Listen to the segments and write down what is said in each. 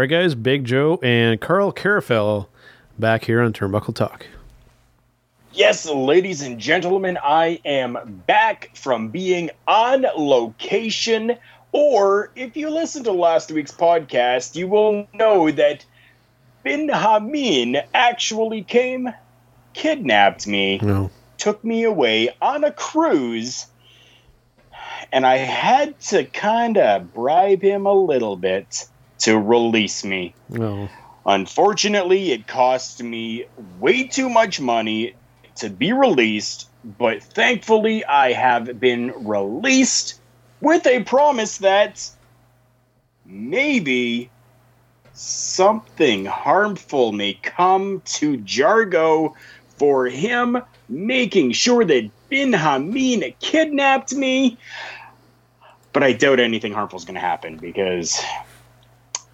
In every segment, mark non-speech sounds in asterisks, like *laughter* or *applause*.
All right, guys, Big Joe and Carl Carafell back here on Turnbuckle Talk. Yes, ladies and gentlemen, I am back from being on location. Or if you listen to last week's podcast, you will know that Bin Hamin actually came, kidnapped me, No. took me away on a cruise, and I had to kind of bribe him a little bit to release me. No. Unfortunately, it cost me way too much money to be released, but thankfully, I have been released with a promise that maybe something harmful may come to Jargo for him making sure that Bin Hamin kidnapped me. But I doubt anything harmful is going to happen because,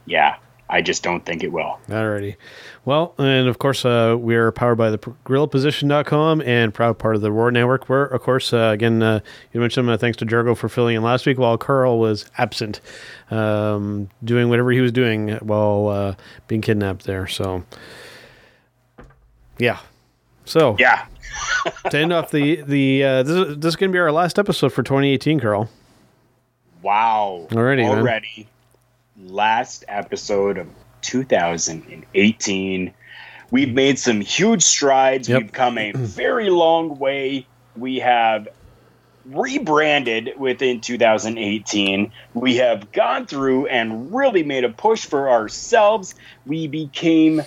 yeah, I just don't think it will. Alrighty. Well, and of course, uh, we are powered by the GorillaPosition.com and proud part of the Roar Network. Where, of course, uh, again, uh, you mentioned thanks to Jergo for filling in last week while Carl was absent, um, doing whatever he was doing while uh, being kidnapped there. So, yeah. So, Yeah. *laughs* to end off the the uh, this, is, this is going to be our last episode for 2018, Carl. Wow. Already, man. Last episode of 2018. We've made some huge strides. Yep. We've come a *clears throat* very long way. We have rebranded within 2018. We have gone through and really made a push for ourselves. We became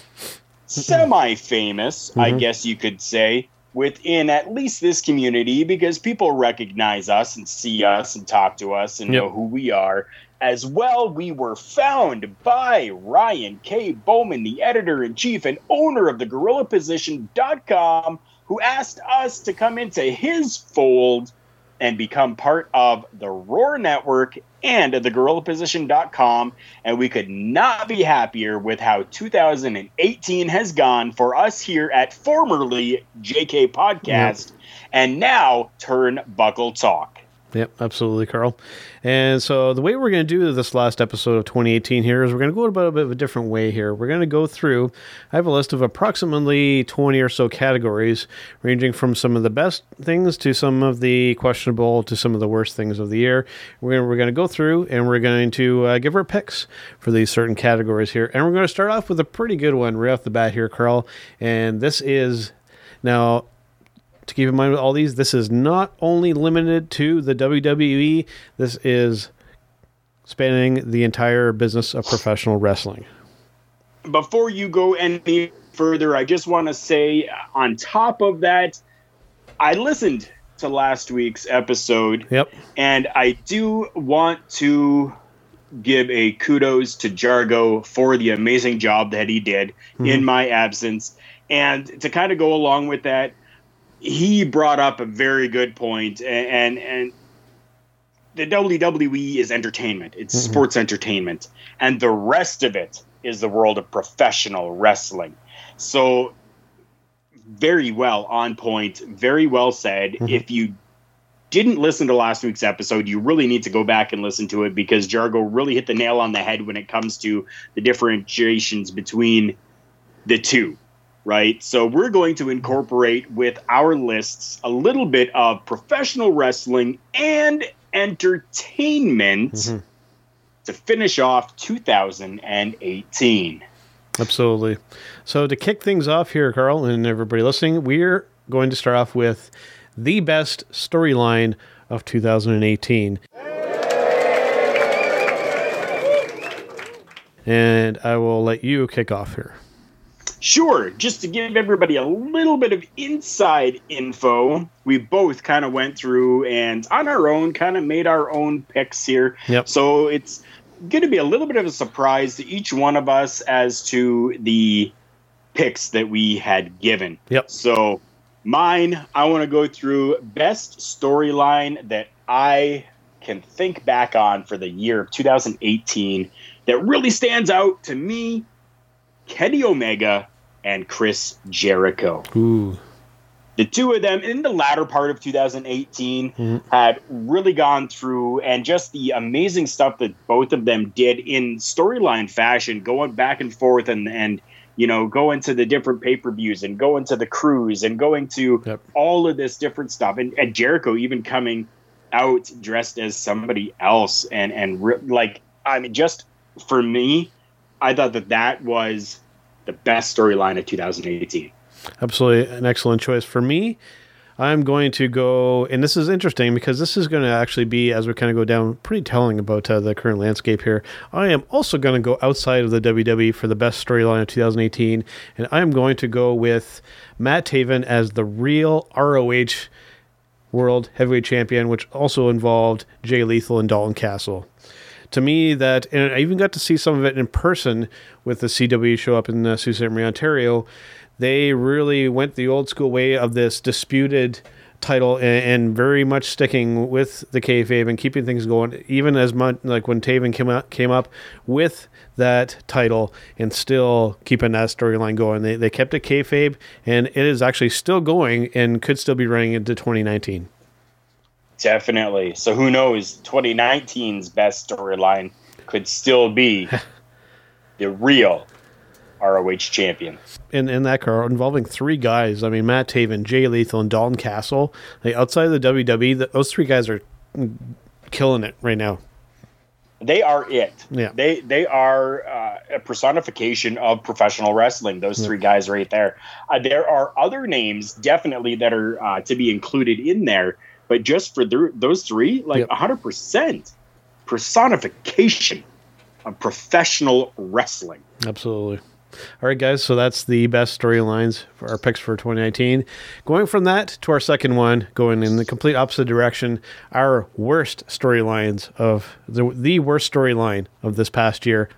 semi famous, I Mhm. guess you could say, within at least this community because people recognize us and see us and talk to us and Yep. know who we are. As well, we were found by Ryan K. Boman, the editor in chief and owner of the GorillaPosition.com, who asked us to come into his fold and become part of the Roar Network and the GorillaPosition.com. And we could not be happier with how 2018 has gone for us here at formerly JK Podcast and now Turnbuckle Talk. Yep, absolutely, Carl. And so the way we're going to do this last episode of 2018 here is we're going to go about a bit of a different way here. We're going to go through. I have a list of approximately 20 or so categories, ranging from some of the best things to some of the questionable to some of the worst things of the year. We're going to, we're going to go through and we're going to uh, give our picks for these certain categories here. And we're going to start off with a pretty good one right off the bat here, Carl. And this is now to keep in mind with all these, this is not only limited to the WWE, this is spanning the entire business of professional wrestling. before you go any further, I just want to say, on top of that, I listened to last week's episode, Yep. and I do want to give a kudos to Jargo for the amazing job that he did in mm-hmm. my absence. And to kind of go along with that, he brought up a very good point, and and, and the WWE is entertainment. It's Mhm. sports entertainment, and the rest of it is the world of professional wrestling. So, very well on point, very well said. Mhm. If you didn't listen to last week's episode, you really need to go back and listen to it because Jargo really hit the nail on the head when it comes to the differentiations between the two right? So we're going to incorporate with our lists a little bit of professional wrestling and entertainment Mm-hmm. to finish off 2018. Absolutely. So to kick things off here, Carl, and everybody listening, we're going to start off with the best storyline of 2018. And I will let you kick off here. Sure, just to give everybody a little bit of inside info, we both kind of went through and on our own kind of made our own picks here. Yep. So it's going to be a little bit of a surprise to each one of us as to the picks that we had given. Yep. So mine, I want to go through best storyline that I can think back on for the year of 2018 that really stands out to me Kenny Omega and Chris Jericho. Ooh. The two of them in the latter part of 2018 Mhm. had really gone through and just the amazing stuff that both of them did in storyline fashion, going back and forth and and you know going to the different pay-per-views and going to the cruise and going to Yep. all of this different stuff and, and Jericho even coming out dressed as somebody else and and re- like I mean just for me I thought that that was the best storyline of 2018. Absolutely an excellent choice. For me, I'm going to go, and this is interesting because this is going to actually be, as we kind of go down, pretty telling about uh, the current landscape here. I am also going to go outside of the WWE for the best storyline of 2018, and I'm going to go with Matt Taven as the real ROH World Heavyweight Champion, which also involved Jay Lethal and Dalton Castle to me that and I even got to see some of it in person with the CW show up in uh, Sault Ste. Marie, Ontario. They really went the old school way of this disputed title and, and very much sticking with the kayfabe and keeping things going. Even as much like when Taven came up came up with that title and still keeping that storyline going. They they kept it kayfabe and it is actually still going and could still be running into 2019. Definitely. So who knows? 2019's best storyline could still be *laughs* the real ROH champion. in, in that car involving three guys. I mean, Matt Taven, Jay Lethal, and Dalton Castle. Like outside of the WWE, th those three guys are killing it right now. They are it. Yeah. They they are uh, a personification of professional wrestling. Those three guys right there. Uh, there are other names definitely that are uh, to be included in there, but just for th- those three, like Yep. hundred percent personification of professional wrestling. Absolutely. All right, guys. So that's the best storylines for our picks for 2019. Going from that to our second one, going in the complete opposite direction, our worst storylines of the the worst storyline of this past year.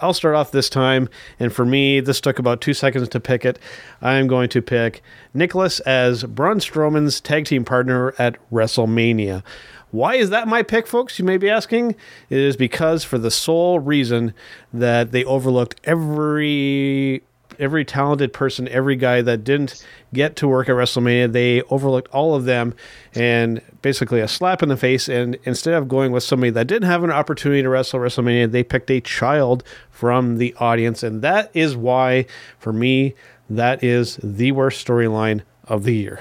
I'll start off this time, and for me, this took about two seconds to pick it. I'm going to pick Nicholas as Braun Strowman's tag team partner at WrestleMania. Why is that my pick, folks? You may be asking. It is because for the sole reason that they overlooked every every talented person, every guy that didn't get to work at WrestleMania, they overlooked all of them and basically a slap in the face. And instead of going with somebody that didn't have an opportunity to wrestle WrestleMania, they picked a child from the audience. And that is why, for me, that is the worst storyline of the year.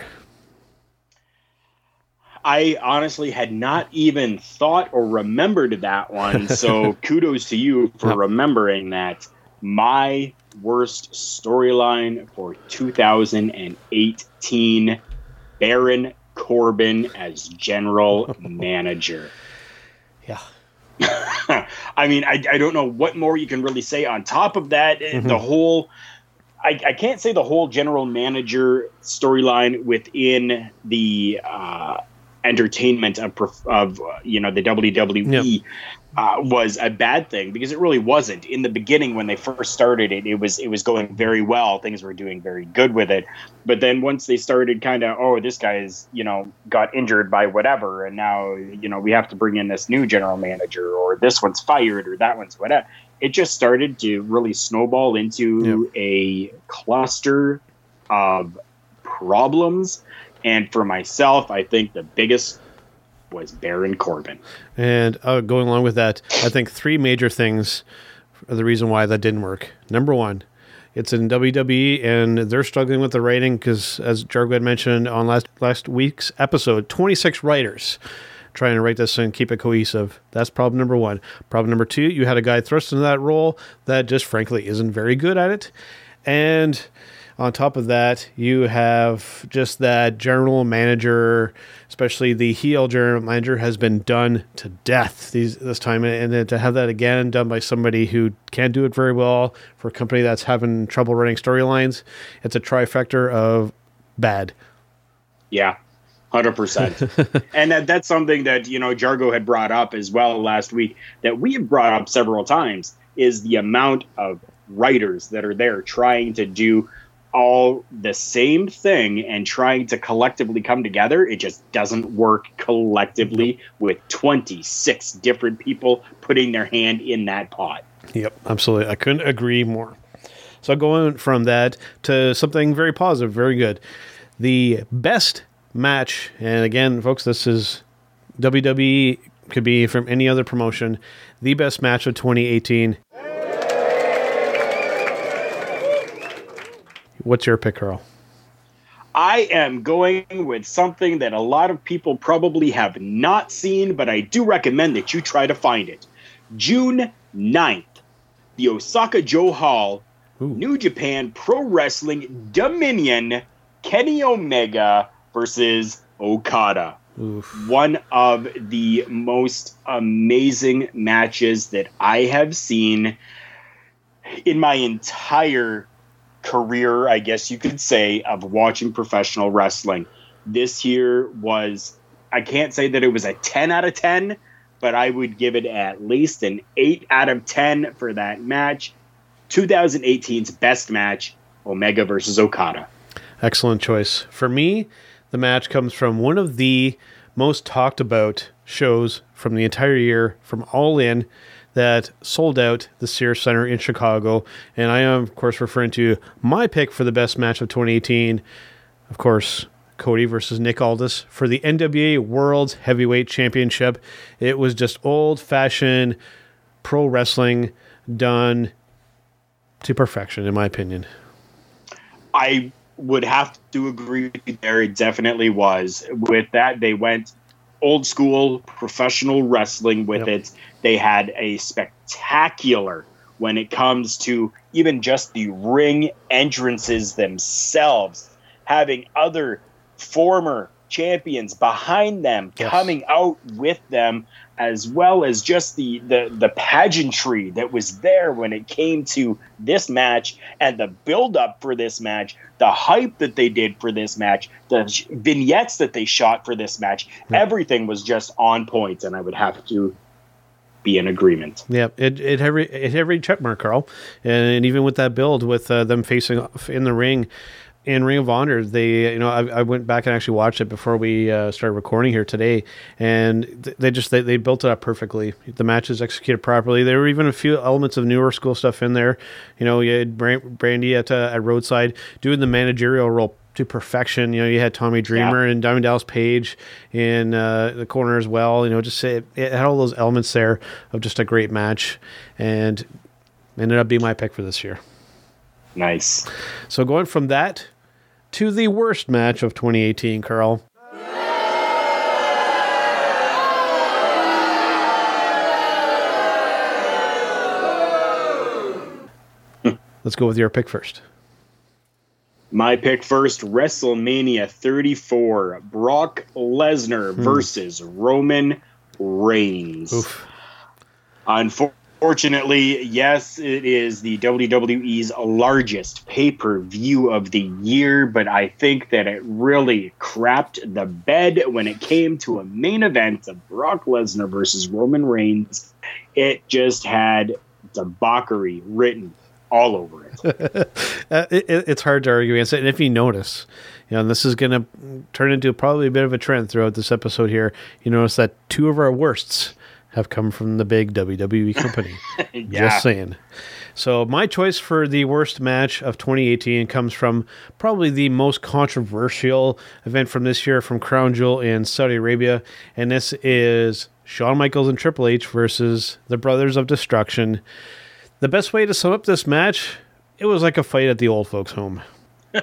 I honestly had not even thought or remembered that one. So *laughs* kudos to you for remembering that. My worst storyline for 2018 Baron Corbin as general *laughs* manager. Yeah. *laughs* I mean, I, I don't know what more you can really say on top of that. Eh, The whole, I, I can't say the whole general manager storyline within the uh, entertainment of, of uh, you know the WWE uh, was a bad thing because it really wasn't. In the beginning, when they first started it, it was it was going very well. Things were doing very good with it. But then once they started kind of, oh, this guy's you know got injured by whatever, and now you know we have to bring in this new general manager, or this one's fired, or that one's whatever. It just started to really snowball into a cluster of problems. And for myself, I think the biggest was Baron Corbin. And uh, going along with that, I think three major things are the reason why that didn't work. Number one, it's in WWE and they're struggling with the writing because, as Jargo had mentioned on last last week's episode, 26 writers trying to write this and keep it cohesive. That's problem number one. Problem number two, you had a guy thrust into that role that just frankly isn't very good at it. And on top of that, you have just that general manager, especially the heel general manager, has been done to death these this time, and then to have that again done by somebody who can't do it very well for a company that's having trouble running storylines, it's a trifecta of bad. Yeah, hundred percent. *laughs* And that, that's something that you know Jargo had brought up as well last week that we have brought up several times is the amount of writers that are there trying to do all the same thing and trying to collectively come together, it just doesn't work collectively with 26 different people putting their hand in that pot. Yep, absolutely. I couldn't agree more. So going from that to something very positive, very good. The best match, and again, folks, this is WWE could be from any other promotion. The best match of 2018 What's your pick, Carl? I am going with something that a lot of people probably have not seen, but I do recommend that you try to find it. June 9th, the Osaka-jo Hall, Ooh. New Japan Pro Wrestling Dominion, Kenny Omega versus Okada. Oof. One of the most amazing matches that I have seen in my entire career, I guess you could say, of watching professional wrestling. This year was, I can't say that it was a 10 out of 10, but I would give it at least an 8 out of 10 for that match. 2018's best match, Omega versus Okada. Excellent choice. For me, the match comes from one of the most talked about shows from the entire year, from All In that sold out the Sears Center in Chicago. And I am, of course, referring to my pick for the best match of 2018. Of course, Cody versus Nick Aldis for the NWA World Heavyweight Championship. It was just old fashioned pro wrestling done to perfection, in my opinion. I would have to agree there. It definitely was. With that, they went old school professional wrestling with yep. it. They had a spectacular when it comes to even just the ring entrances themselves, having other former champions behind them yes. coming out with them as well as just the, the the pageantry that was there when it came to this match and the build up for this match the hype that they did for this match the vignettes that they shot for this match yeah. everything was just on point and i would have to be in agreement yeah it, it every it every check mark carl and, even with that build with uh, them facing off in the ring in Ring of Honor, they you know I, I went back and actually watched it before we uh, started recording here today, and they just they, they built it up perfectly. The matches executed properly. There were even a few elements of newer school stuff in there. You know, you had Brandi at uh, at Roadside doing the managerial role to perfection. You know, you had Tommy Dreamer yeah. and Diamond Dallas Page in uh, the corner as well. You know, just it, it, had all those elements there of just a great match, and ended up being my pick for this year. Nice. So going from that to the worst match of 2018, Carl. Let's go with your pick first. My pick first WrestleMania 34 Brock Lesnar hmm. versus Roman Reigns. Oof. Unfortunately, Fortunately, yes, it is the WWE's largest pay per view of the year, but I think that it really crapped the bed when it came to a main event of Brock Lesnar versus Roman Reigns. It just had debauchery written all over it. *laughs* Uh, it it's hard to argue against it. And if you notice, you know, this is going to turn into probably a bit of a trend throughout this episode here. You notice that two of our worsts have come from the big WWE *laughs* company. Yeah. Just saying. So my choice for the worst match of 2018 comes from probably the most controversial event from this year from Crown Jewel in Saudi Arabia, and this is Shawn Michaels and Triple H versus the Brothers of Destruction. The best way to sum up this match, it was like a fight at the old folks' home. *laughs* *laughs*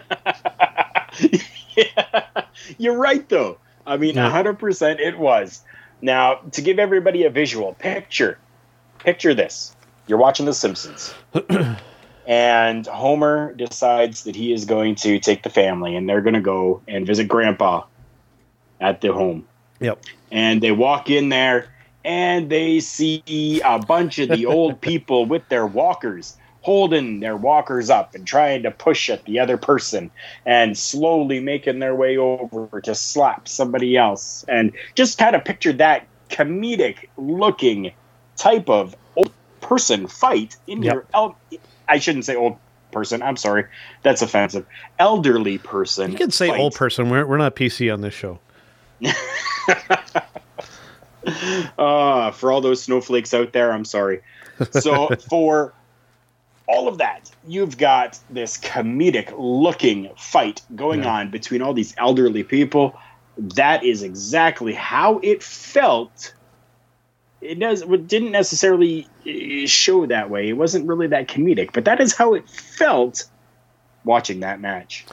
You're right, though. I mean, Yeah. 100% it was. Now, to give everybody a visual picture, picture this. You're watching The Simpsons. *clears throat* and Homer decides that he is going to take the family and they're going to go and visit Grandpa at the home. Yep. And they walk in there and they see a bunch of the old *laughs* people with their walkers holding their walkers up and trying to push at the other person and slowly making their way over to slap somebody else and just kind of picture that comedic looking type of old person fight in Yep. your el- I shouldn't say old person I'm sorry that's offensive elderly person You can say fight. old person. We're, we're not PC on this show. Uh, *laughs* for all those snowflakes out there, I'm sorry. So *laughs* for all of that, you've got this comedic looking fight going Yeah. on between all these elderly people. That is exactly how it felt. It does it didn't necessarily uh, show that way. It wasn't really that comedic, but that is how it felt watching that match.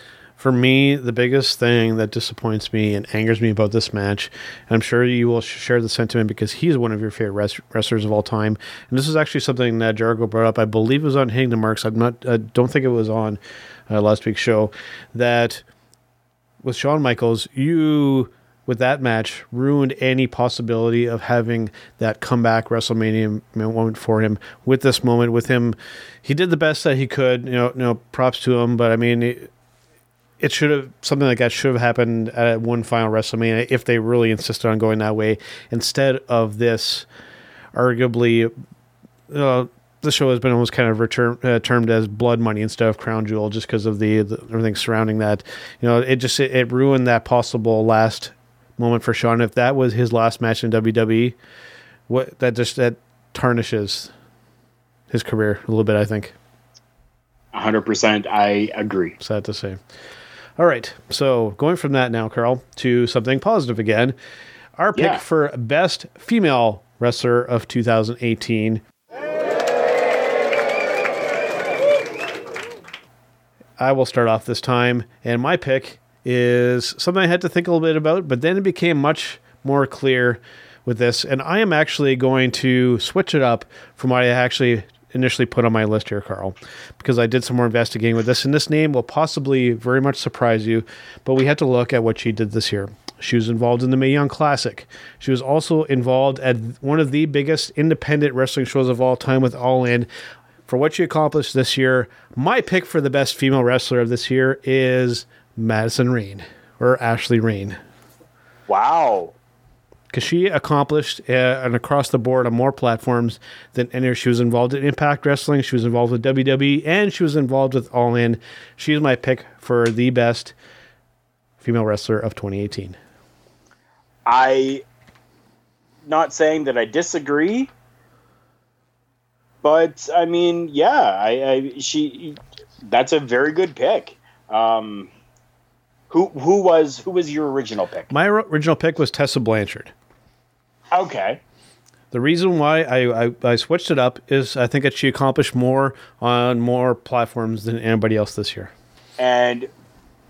For me, the biggest thing that disappoints me and angers me about this match, and I'm sure you will share the sentiment because he's one of your favorite res- wrestlers of all time, and this is actually something that Jericho brought up. I believe it was on Hitting the Marks. I'm not. I don't think it was on uh, last week's show. That with Shawn Michaels, you with that match ruined any possibility of having that comeback WrestleMania moment for him. With this moment, with him, he did the best that he could. You know, you know, props to him. But I mean. It, it should have something like that should have happened at one final WrestleMania if they really insisted on going that way. Instead of this arguably uh, the show has been almost kind of return, uh, termed as blood money instead of crown jewel just because of the, the everything surrounding that. You know it just it, it ruined that possible last moment for Shawn. If that was his last match in WWE what that just that tarnishes his career a little bit I think. 100% I agree. sad to say. All right, so going from that now, Carl, to something positive again. Our pick Yeah. for best female wrestler of 2018. I will start off this time, and my pick is something I had to think a little bit about, but then it became much more clear with this, and I am actually going to switch it up from what I actually initially put on my list here, Carl, because I did some more investigating with this, and this name will possibly very much surprise you, but we had to look at what she did this year. She was involved in the Mae Young Classic. She was also involved at one of the biggest independent wrestling shows of all time with All In. For what she accomplished this year, my pick for the best female wrestler of this year is Madison Rayne or Ashley Rayne Wow. Because she accomplished uh, and across the board on more platforms than any. She was involved in Impact Wrestling, she was involved with WWE, and she was involved with All In. She is my pick for the best female wrestler of 2018. I not saying that I disagree, but I mean, yeah, I, I she that's a very good pick. Um, who who was who was your original pick? My original pick was Tessa Blanchard. Okay, The reason why I, I, I switched it up is I think that she accomplished more on more platforms than anybody else this year. and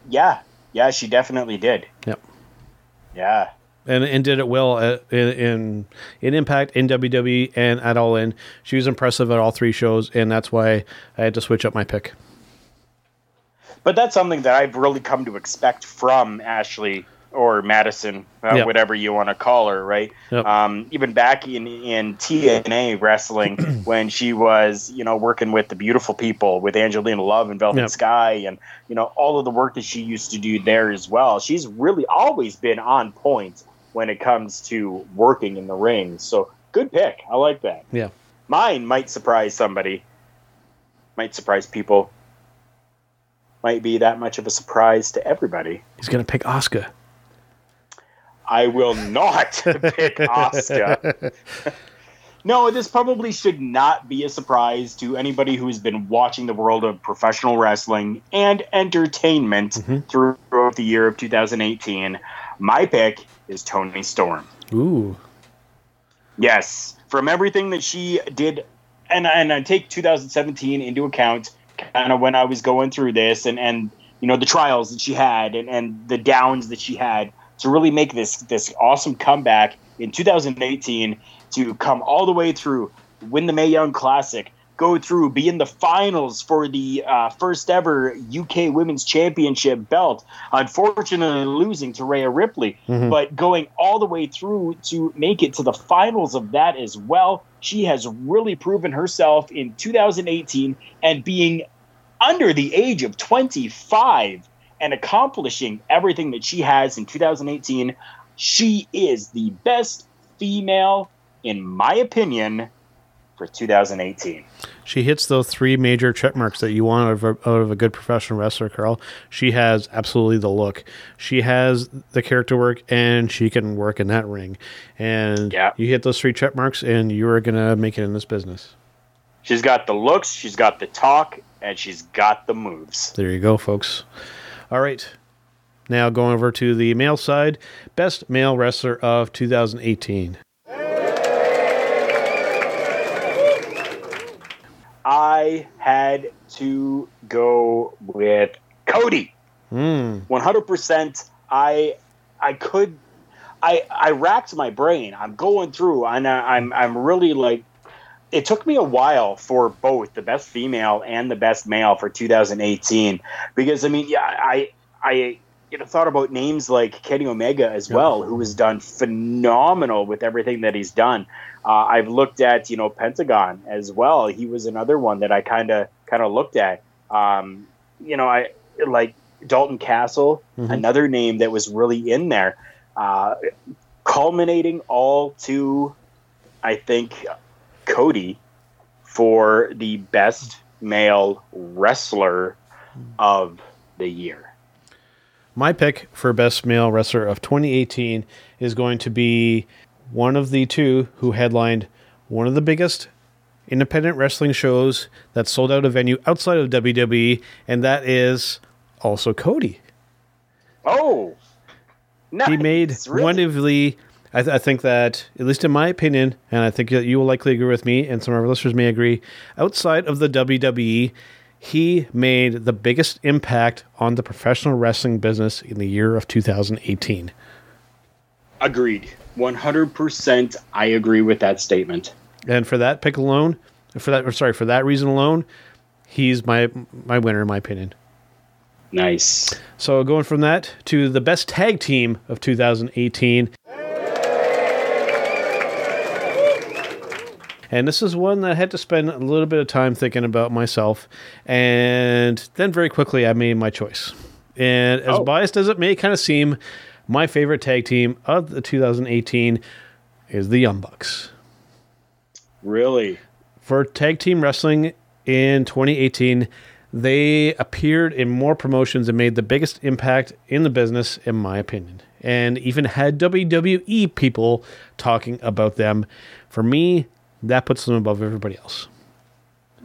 yeah, yeah, she definitely did. Yep. Yeah, and and did it well at, in, in in Impact, in WWE, and at All In. She was impressive at all three shows, and that's why I had to switch up my pick. but that's something that I've really come to expect from Ashley or Madison, uh, Yep. whatever you want to call her, right? Yep. Um, even back in in TNA wrestling, *clears throat* when she was, you know, working with the beautiful people with Angelina Love and Velvet Yep. Sky, and you know all of the work that she used to do there as well. She's really always been on point when it comes to working in the ring. So good pick. I like that. Yeah. Mine might surprise somebody. Might surprise people. Might be that much of a surprise to everybody. He's gonna pick Oscar. I will not *laughs* pick Oscar. *laughs* no, this probably should not be a surprise to anybody who's been watching the world of professional wrestling and entertainment mm-hmm. throughout the year of 2018. My pick is Toni Storm. Ooh. Yes, from everything that she did, and and I take 2017 into account, kind of when I was going through this, and and you know the trials that she had, and and the downs that she had to really make this this awesome comeback in 2018 to come all the way through, win the Mae Young Classic, go through, be in the finals for the uh, first ever UK Women's Championship belt. Unfortunately, losing to Rhea Ripley, mm-hmm. but going all the way through to make it to the finals of that as well. She has really proven herself in 2018 and being under the age of 25 and accomplishing everything that she has in 2018. She is the best female, in my opinion, for 2018. She hits those three major check marks that you want out of, a, out of a good professional wrestler, Carl. She has absolutely the look. She has the character work, and she can work in that ring. And yeah. you hit those three check marks, and you are going to make it in this business. She's got the looks, she's got the talk, and she's got the moves. There you go, folks. All right. Now going over to the male side, best male wrestler of 2018. I had to go with Cody. Mm. 100%. I I could I I racked my brain. I'm going through and I, I'm I'm really like it took me a while for both the best female and the best male for 2018 because I mean yeah I I you know thought about names like Kenny Omega as well who has done phenomenal with everything that he's done. Uh, I've looked at you know Pentagon as well. He was another one that I kind of kind of looked at. Um, you know, I like Dalton Castle, mm-hmm. another name that was really in there, uh, culminating all to, I think, Cody for the best male wrestler of the year. My pick for best male wrestler of 2018 is going to be one of the two who headlined one of the biggest independent wrestling shows that sold out a venue outside of WWE, and that is also Cody. Oh, nice. he made really? one of the. I, th- I, think that, at least in my opinion, and I think that you will likely agree with me, and some of our listeners may agree, outside of the WWE, he made the biggest impact on the professional wrestling business in the year of 2018. Agreed. 100% I agree with that statement. And for that pick alone, for that sorry, for that reason alone, he's my my winner in my opinion. Nice. So going from that to the best tag team of 2018. And this is one that I had to spend a little bit of time thinking about myself. And then very quickly, I made my choice. And as oh. biased as it may kind of seem, my favorite tag team of the 2018 is the Young Bucks. Really? For tag team wrestling in 2018, they appeared in more promotions and made the biggest impact in the business, in my opinion, and even had WWE people talking about them. For me, that puts them above everybody else.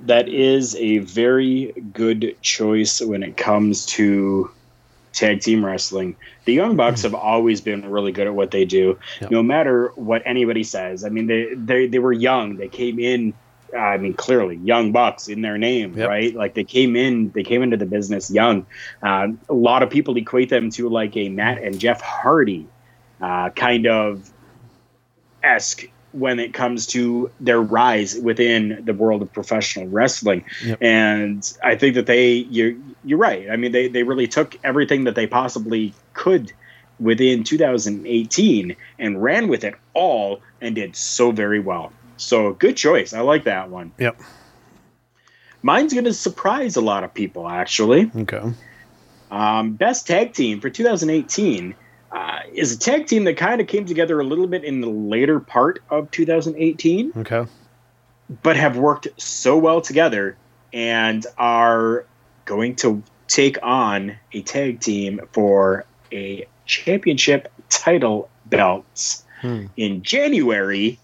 That is a very good choice when it comes to tag team wrestling. The Young Bucks have always been really good at what they do, yep. no matter what anybody says. I mean, they they they were young. They came in. I mean, clearly, Young Bucks in their name, yep. right? Like they came in, they came into the business young. Uh, a lot of people equate them to like a Matt and Jeff Hardy uh, kind of esque when it comes to their rise within the world of professional wrestling. Yep. And I think that they you're you're right. I mean they they really took everything that they possibly could within 2018 and ran with it all and did so very well. So good choice. I like that one. Yep. Mine's going to surprise a lot of people actually. Okay. Um, best tag team for 2018 uh, is a tag team that kind of came together a little bit in the later part of 2018. Okay. But have worked so well together and are going to take on a tag team for a championship title belts. Hmm. In January,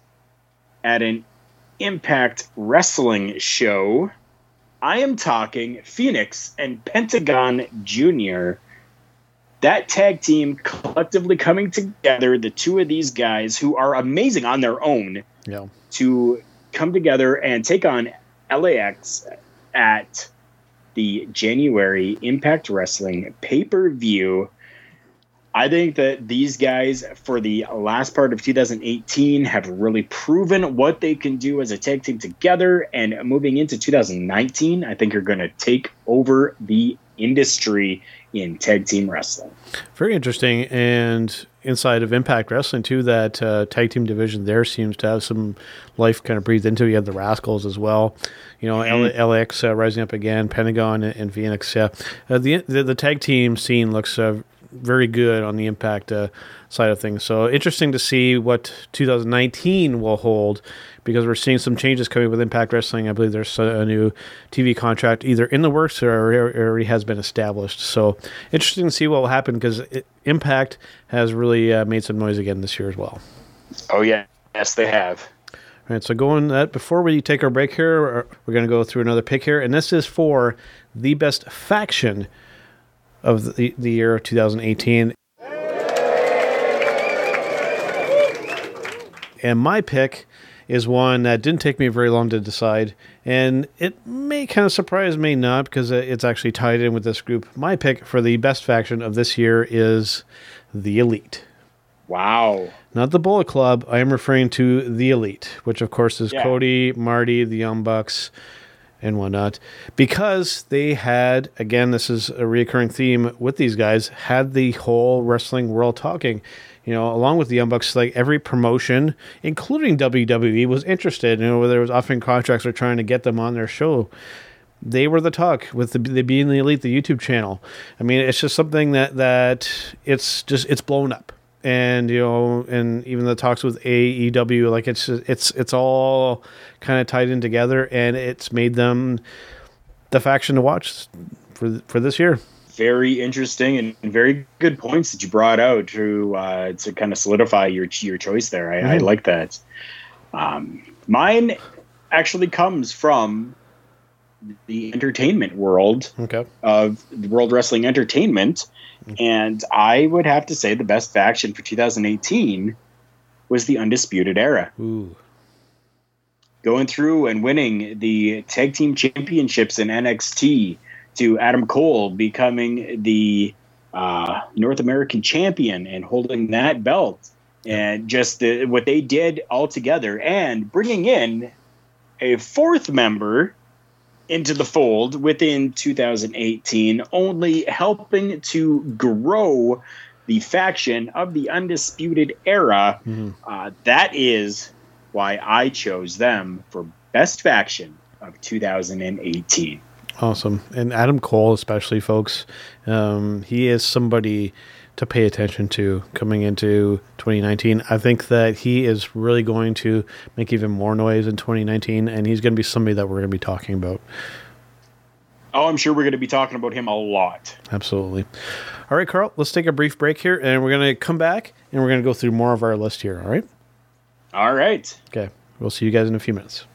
at an Impact Wrestling show, I am talking Fenix and Pentagon Jr. That tag team collectively coming together, the two of these guys who are amazing on their own, yeah. to come together and take on LAX at the January Impact Wrestling pay per view. I think that these guys, for the last part of 2018, have really proven what they can do as a tag team together. And moving into 2019, I think you're going to take over the industry in tag team wrestling. Very interesting. And inside of Impact Wrestling, too, that uh, tag team division there seems to have some life kind of breathed into. You have the Rascalz as well. You know, mm-hmm. LAX uh, rising up again, Pentagon and, and Fenix. Yeah, uh, the, the, the tag team scene looks uh, very good on the Impact uh, side of things. So interesting to see what 2019 will hold because we're seeing some changes coming with Impact Wrestling. I believe there's a new TV contract either in the works or already has been established. So interesting to see what will happen because Impact has really uh, made some noise again this year as well. Oh yeah, yes they have. All right, so going that before we take our break here, we're going to go through another pick here, and this is for the best faction of the, the year 2018. And my pick is one that didn't take me very long to decide, and it may kind of surprise, may not, because it's actually tied in with this group. My pick for the best faction of this year is the Elite. Wow. Not the Bullet Club. I am referring to the Elite, which of course is yeah. Cody, Marty, the Young Bucks, and whatnot. Because they had, again, this is a recurring theme with these guys, had the whole wrestling world talking. You know, along with the Bucks, like every promotion, including WWE, was interested. You know, where there was offering contracts or trying to get them on their show they were the talk with the, the, being the elite the youtube channel i mean it's just something that that it's just it's blown up and you know, and even the talks with AEW, like it's it's it's all kind of tied in together, and it's made them the faction to watch for for this year. Very interesting and very good points that you brought out to uh, to kind of solidify your your choice there. I, mm-hmm. I like that. Um, mine actually comes from the entertainment world okay. of World Wrestling Entertainment. And I would have to say the best faction for 2018 was the Undisputed Era. Ooh. Going through and winning the tag team championships in NXT to Adam Cole becoming the uh, North American champion and holding that belt. And just the, what they did all together and bringing in a fourth member into the fold within 2018, only helping to grow the faction of the Undisputed Era. Mm-hmm. Uh, that is why I chose them for Best Faction of 2018. Awesome. And Adam Cole, especially, folks, um, he is somebody to pay attention to coming into 2019. I think that he is really going to make even more noise in 2019, and he's going to be somebody that we're going to be talking about. Oh, I'm sure we're going to be talking about him a lot. Absolutely. All right, Carl, let's take a brief break here, and we're going to come back and we're going to go through more of our list here. All right. All right. Okay. We'll see you guys in a few minutes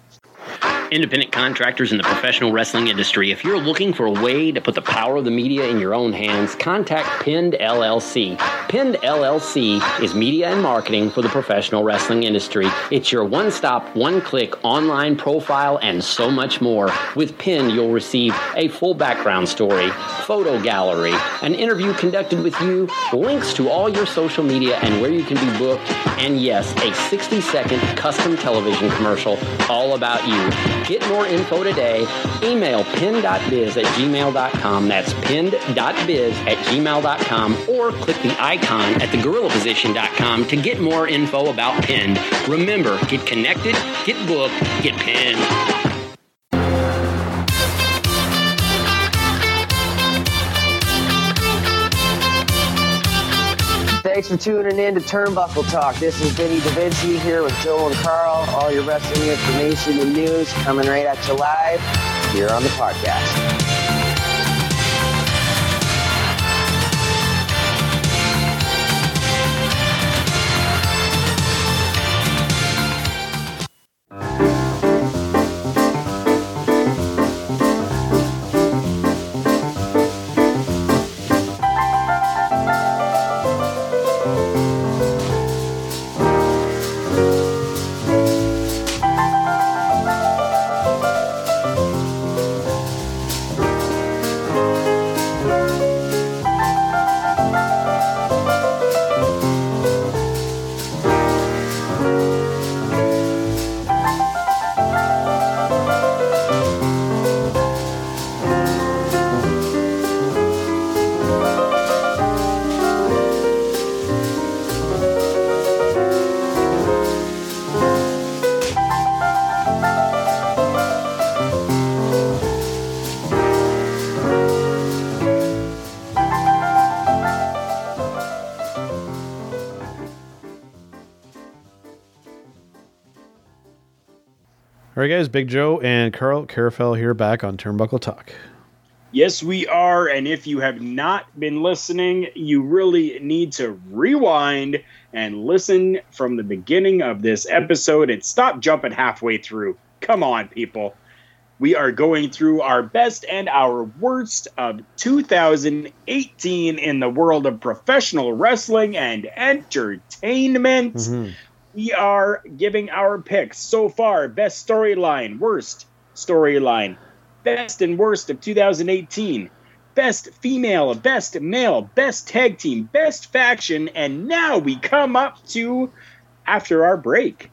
independent contractors in the professional wrestling industry, if you're looking for a way to put the power of the media in your own hands, contact Pinned LLC. Pinned LLC is media and marketing for the professional wrestling industry. It's your one stop, one click online profile and so much more. With Pinned, you'll receive a full background story, photo gallery, an interview conducted with you, links to all your social media and where you can be booked, and yes, a 60 second custom television commercial all about you. Get more info today. Email pin.biz at gmail.com. That's pin.biz at gmail.com or click the icon at thegorillaposition.com to get more info about Pinned. Remember, get connected, get booked, get pinned. Thanks for tuning in to Turnbuckle Talk. This is Vinny DaVinci here with Joe and Carl. All your wrestling information and news coming right at you live here on the podcast. All right, guys, Big Joe and Carl Carafell here back on Turnbuckle Talk. Yes, we are. And if you have not been listening, you really need to rewind and listen from the beginning of this episode and stop jumping halfway through. Come on, people. We are going through our best and our worst of 2018 in the world of professional wrestling and entertainment. Mm-hmm. We are giving our picks so far best storyline, worst storyline, best and worst of 2018, best female, best male, best tag team, best faction, and now we come up to after our break,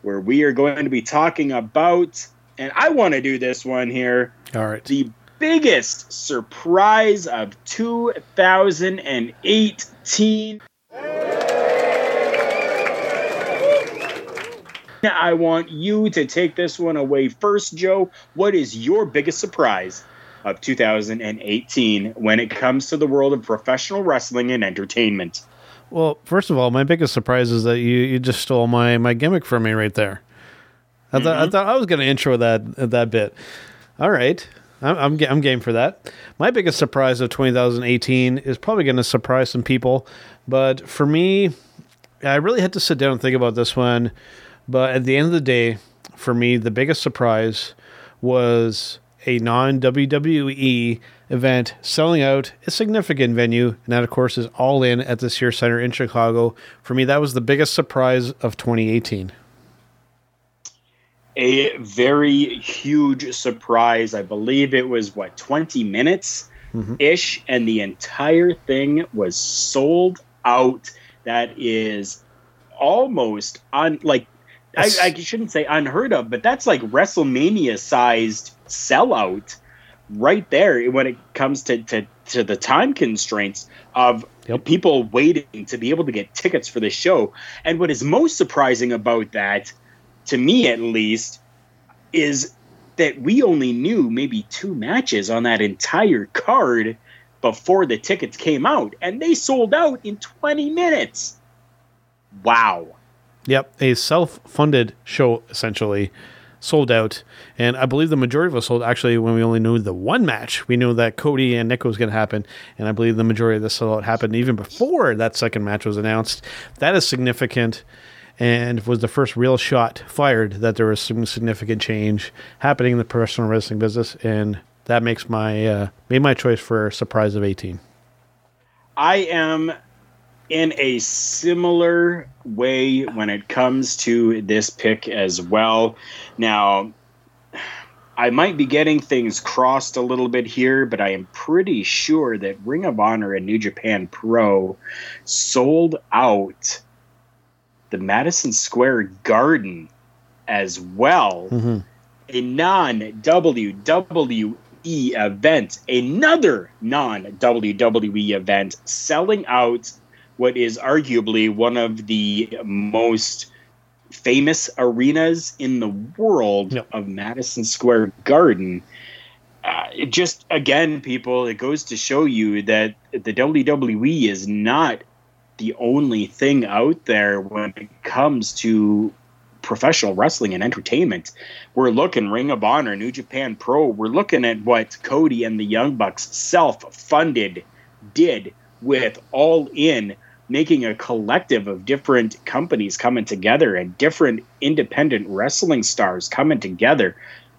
where we are going to be talking about, and I want to do this one here, All right. the biggest surprise of 2018. I want you to take this one away first, Joe. What is your biggest surprise of 2018 when it comes to the world of professional wrestling and entertainment? Well, first of all, my biggest surprise is that you, you just stole my, my gimmick from me right there. I thought I mm-hmm. thought I was going to intro that that bit. All right, I'm I'm, I'm game for that. My biggest surprise of 2018 is probably going to surprise some people, but for me, I really had to sit down and think about this one. But at the end of the day, for me, the biggest surprise was a non WWE event selling out a significant venue, and that, of course, is All In at the Sears Center in Chicago. For me, that was the biggest surprise of 2018. A very huge surprise. I believe it was what 20 minutes mm-hmm. ish, and the entire thing was sold out. That is almost on like I, I shouldn't say unheard of, but that's like WrestleMania sized sellout right there when it comes to, to, to the time constraints of Yep. people waiting to be able to get tickets for the show. And what is most surprising about that, to me at least, is that we only knew maybe two matches on that entire card before the tickets came out, and they sold out in 20 minutes. Wow. Yep, a self-funded show essentially sold out, and I believe the majority of us sold actually when we only knew the one match. We knew that Cody and Nick was going to happen, and I believe the majority of the sellout happened even before that second match was announced. That is significant, and was the first real shot fired that there was some significant change happening in the professional wrestling business, and that makes my uh, made my choice for surprise of eighteen. I am in a similar way when it comes to this pick as well. Now, I might be getting things crossed a little bit here, but I am pretty sure that Ring of Honor and New Japan Pro sold out the Madison Square Garden as well. Mm-hmm. A non WWE event, another non WWE event, selling out what is arguably one of the most famous arenas in the world Yep. of Madison Square Garden. Uh, it just again, people, it goes to show you that the WWE is not the only thing out there when it comes to professional wrestling and entertainment. We're looking Ring of Honor, New Japan Pro. We're looking at what Cody and the Young Bucks self-funded did with All In, making a collective of different companies coming together and different independent wrestling stars coming together.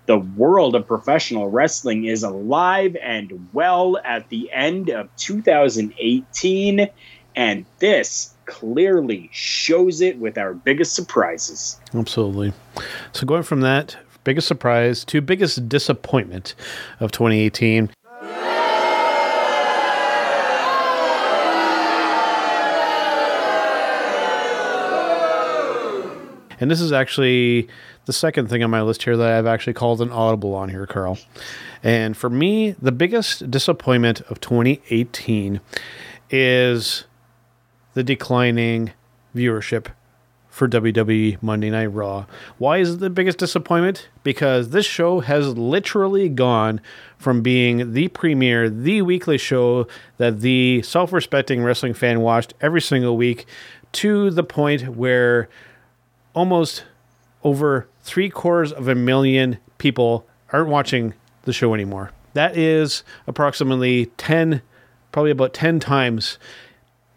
The world of professional wrestling is alive and well at the end of 2018, and this clearly shows it with our biggest surprises. Absolutely. So going from that biggest surprise to biggest disappointment of 2018. And this is actually the second thing on my list here that I've actually called an audible on here, Carl. And for me, the biggest disappointment of 2018 is the declining viewership for WWE Monday Night Raw. Why is it the biggest disappointment? Because this show has literally gone from being the premiere, the weekly show that the self respecting wrestling fan watched every single week to the point where almost over three quarters of a million people aren't watching the show anymore. That is approximately 10, probably about 10 times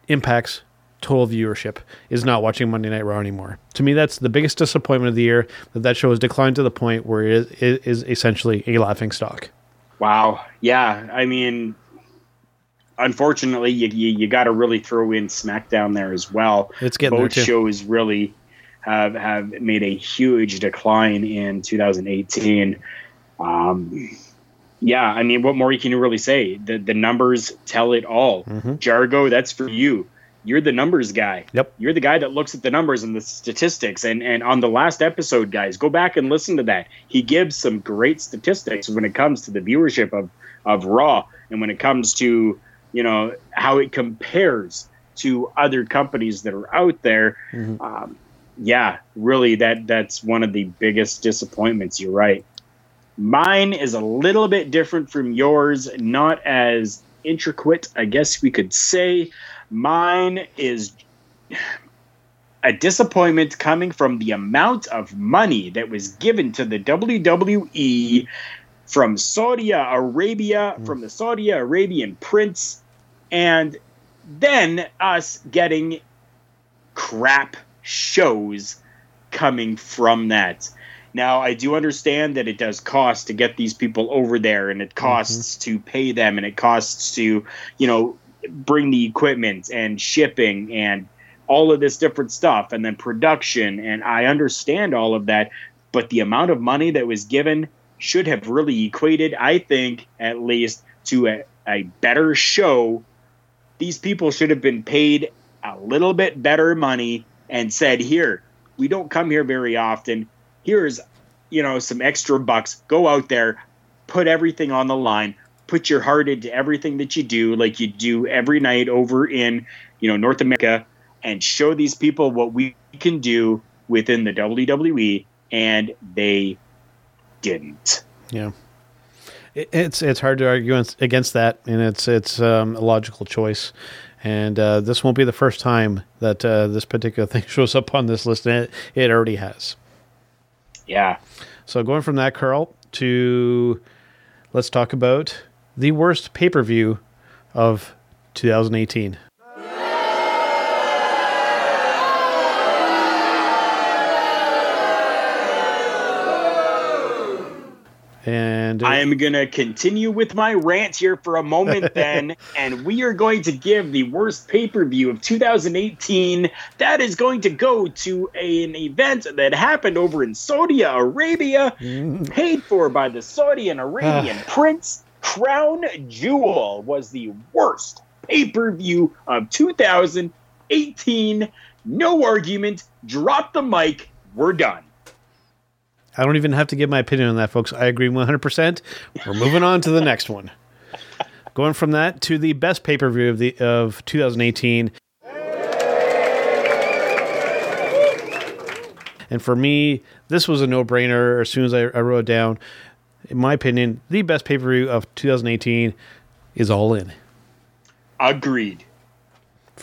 Impact's total viewership is not watching Monday Night Raw anymore. To me, that's the biggest disappointment of the year that that show has declined to the point where it is, it is essentially a laughing stock. Wow. Yeah. I mean, unfortunately, you, you, you got to really throw in SmackDown there as well. It's getting Both there too. shows really have have made a huge decline in 2018. Um, yeah, I mean, what more can you really say? The the numbers tell it all. Mhm. Jargo, that's for you. You're the numbers guy. Yep. You're the guy that looks at the numbers and the statistics. And and on the last episode, guys, go back and listen to that. He gives some great statistics when it comes to the viewership of of Raw and when it comes to you know how it compares to other companies that are out there. Mhm. Um, yeah, really, that that's one of the biggest disappointments. You're right. Mine is a little bit different from yours, not as intricate, I guess we could say. Mine is a disappointment coming from the amount of money that was given to the WWE from Saudi Arabia, hmm. from the Saudi Arabian prince, and then us getting crap shows coming from that. Now, I do understand that it does cost to get these people over there, and it costs mm-hmm. to pay them, and it costs to, you know, bring the equipment and shipping and all of this different stuff, and then production. And I understand all of that, but the amount of money that was given should have really equated, I think, at least, to a, a better show. These people should have been paid a little bit better money and said, Here, we don't come here very often. Here's, you know, some extra bucks. Go out there, put everything on the line, put your heart into everything that you do, like you do every night over in, you know, North America, and show these people what we can do within the WWE. And they didn't. Yeah. It's it's hard to argue against- that, and it's it's um, a logical choice. And uh, this won't be the first time that uh, this particular *laughs* thing shows up on this list, and it, it already has. Yeah. So going from that, Carl, to let's talk about the worst pay per view of 2018. And uh, I am going to continue with my rant here for a moment *laughs* then, and we are going to give the worst pay per view of 2018. That is going to go to an event that happened over in Saudi Arabia, mm. paid for by the Saudi and Arabian ah. prince. Crown Jewel was the worst pay per view of 2018. No argument. Drop the mic. We're done. I don't even have to give my opinion on that, folks. I agree 100%. We're moving on to the next one. Going from that to the best pay per view of the of 2018. And for me, this was a no brainer. As soon as I, I wrote it down, in my opinion, the best pay per view of 2018 is All In. Agreed.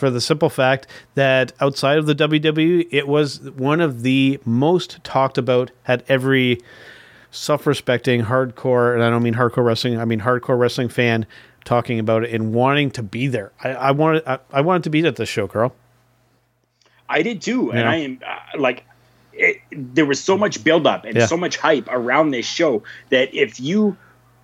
For the simple fact that outside of the WWE, it was one of the most talked about, at every self respecting hardcore, and I don't mean hardcore wrestling, I mean hardcore wrestling fan talking about it and wanting to be there. I, I wanted I, I wanted to be at this show, Carl. I did too, and I am uh, like, it, there was so much buildup and Yeah. so much hype around this show that if you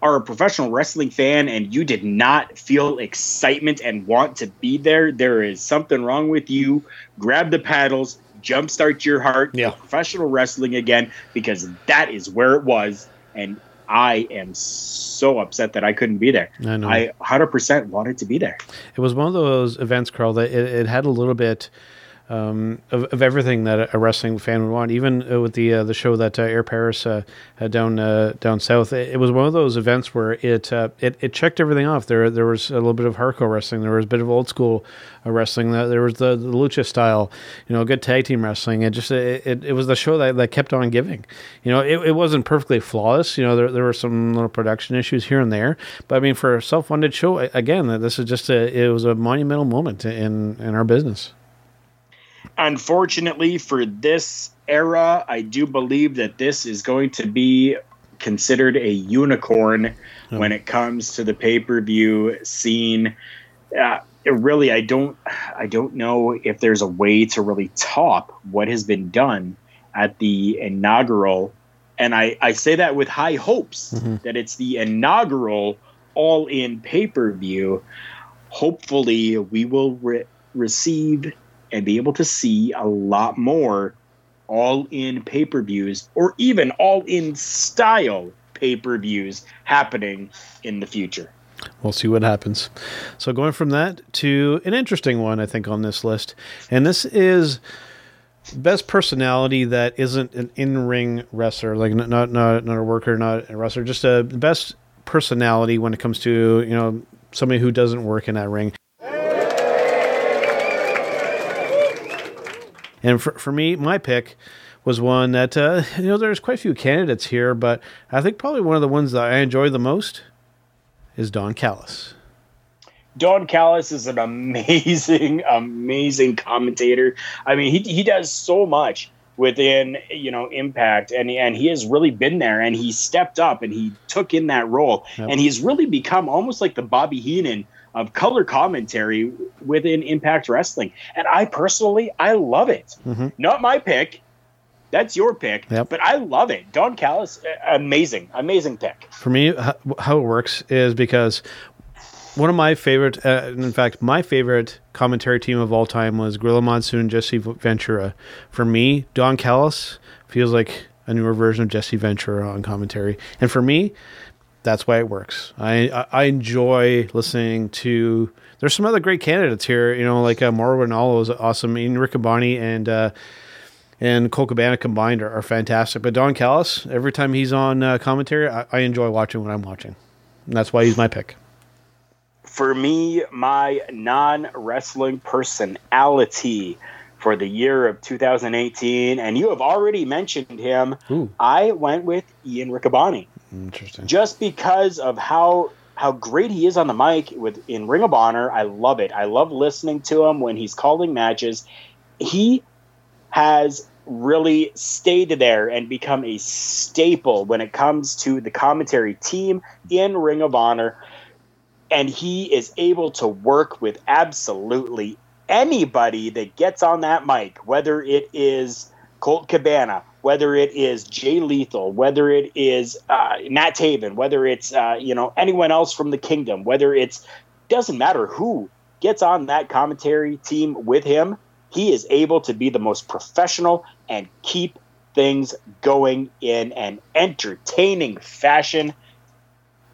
are a professional wrestling fan and you did not feel excitement and want to be there, there is something wrong with you. Grab the paddles, jumpstart your heart Yeah. professional wrestling again because that is where it was, and I am so upset that I couldn't be there. I know. I 100% wanted to be there. It was one of those events, Carl, that it, it had a little bit um, of, of everything that a wrestling fan would want. Even uh, with the uh, the show that uh, Air Paris uh, had down uh, down south, it, it was one of those events where it, uh, it it checked everything off. There there was a little bit of hardcore wrestling. There was a bit of old school wrestling. There there was the, the lucha style, you know, good tag team wrestling. It just it, it, it was the show that, that kept on giving. You know, it, it wasn't perfectly flawless. You know, there, there were some little production issues here and there, but I mean, for a self funded show, again, this is just a it was a monumental moment in in our business. Unfortunately for this era, I do believe that this is going to be considered a unicorn oh. when it comes to the pay per view scene. Uh, really, I don't, I don't know if there's a way to really top what has been done at the inaugural, and I, I say that with high hopes mm-hmm. that it's the inaugural all in pay per view. Hopefully, we will re- receive and be able to see a lot more all in pay per views or even all in style pay per views happening in the future. We'll see what happens. So, going from that to an interesting one, I think, on this list. And this is best personality that isn't an in ring wrestler, like not, not, not a worker, not a wrestler, just a best personality when it comes to, you know, somebody who doesn't work in that ring. And for, for me, my pick was one that, uh, *laughs* you know, there's quite a few candidates here, but I think probably one of the ones that I enjoy the most is Don Callis. Don Callis is an *laughs* amazing, amazing commentator. I mean, he, he does so much within you know impact and and he has really been there and he stepped up and he took in that role yep. and he's really become almost like the Bobby Heenan of color commentary within Impact Wrestling. And I personally, I love it. Mm-hmm. Not my pick. That's your pick, yep. but I love it. Don Callis, amazing, amazing pick. For me, how it works is because one of my favorite, uh, in fact, my favorite commentary team of all time was Gorilla Monsoon, Jesse Ventura. For me, Don Callis feels like a newer version of Jesse Ventura on commentary. And for me, that's why it works. I, I enjoy listening to. There's some other great candidates here. You know, like uh, Mauro Ranallo is awesome. Ian Riccaboni and uh, and Colt Cabana combined are, are, fantastic. But Don Callis, every time he's on uh, commentary, I, I enjoy watching what I'm watching. And that's why he's my pick. For me, my non wrestling personality for the year of 2018, and you have already mentioned him. Ooh. I went with Ian Riccaboni. Interesting. Just because of how how great he is on the mic with in Ring of Honor, I love it. I love listening to him when he's calling matches. He has really stayed there and become a staple when it comes to the commentary team in Ring of Honor. And he is able to work with absolutely anybody that gets on that mic, whether it is Colt Cabana, whether it is Jay Lethal, whether it is uh, Matt Taven, whether it's uh, you know anyone else from the Kingdom, whether it's doesn't matter who gets on that commentary team with him, he is able to be the most professional and keep things going in an entertaining fashion.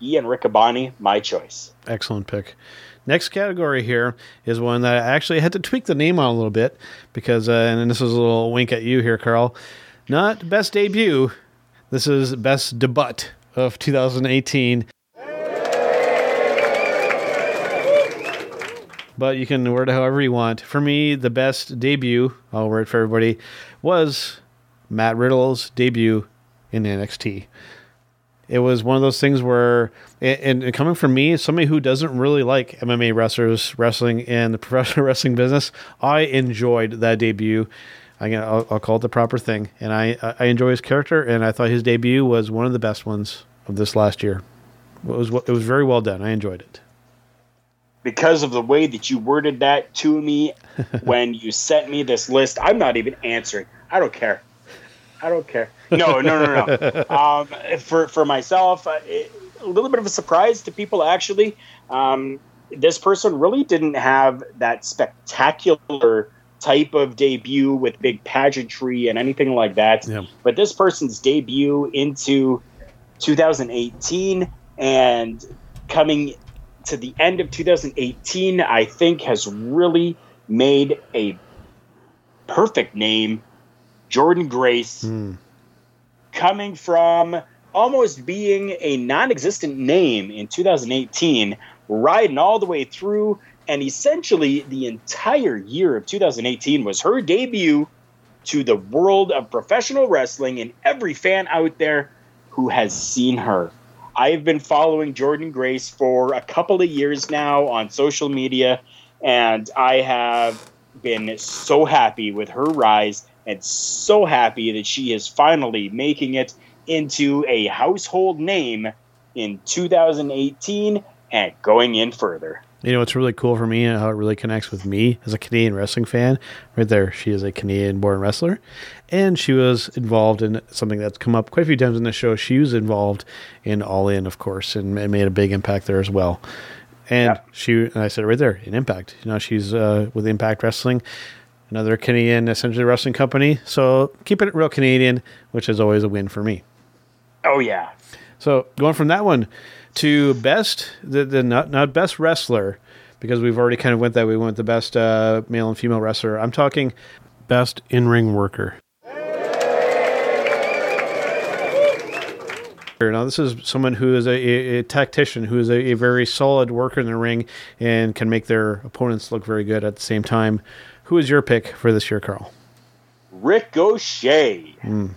Ian Riccaboni, my choice. Excellent pick. Next category here is one that I actually had to tweak the name on a little bit because, uh, and this is a little wink at you here, Carl. Not best debut. This is best debut of 2018. But you can word it however you want. For me, the best debut, I'll word for everybody, was Matt Riddle's debut in NXT. It was one of those things where, and, and coming from me, somebody who doesn't really like MMA wrestlers wrestling in the *laughs* professional wrestling business, I enjoyed that debut. Again, I'll, I'll call it the proper thing. And I, I enjoy his character, and I thought his debut was one of the best ones of this last year. It was it was very well done. I enjoyed it. Because of the way that you worded that to me *laughs* when you sent me this list, I'm not even answering. I don't care. I don't care. No, no, no, no. *laughs* um, for for myself, uh, it, a little bit of a surprise to people actually. Um, this person really didn't have that spectacular type of debut with big pageantry and anything like that. Yeah. But this person's debut into 2018 and coming to the end of 2018, I think has really made a perfect name. Jordynne Grace, mm. coming from almost being a non existent name in 2018, riding all the way through and essentially, the entire year of 2018 was her debut to the world of professional wrestling and every fan out there who has seen her. I've been following Jordynne Grace for a couple of years now on social media, and I have been so happy with her rise and so happy that she is finally making it into a household name in 2018 and going in further. You know, what's really cool for me and how it really connects with me as a Canadian wrestling fan. Right there, she is a Canadian born wrestler. And she was involved in something that's come up quite a few times in the show. She was involved in All In, of course, and, and made a big impact there as well. And Yep. she, and I said right there, in Impact. You know, she's uh, with Impact Wrestling, another Canadian, essentially wrestling company. So keeping it real Canadian, which is always a win for me. Oh, yeah. So going from that one to best the, the not, not best wrestler because we've already kind of went that we went the best uh, male and female wrestler. I'm talking best in ring worker. Now, this is someone who is a, a, a tactician, who is a, a, very solid worker in the ring and can make their opponents look very good at the same time. Who is your pick for this year, Carl? Rick Mm.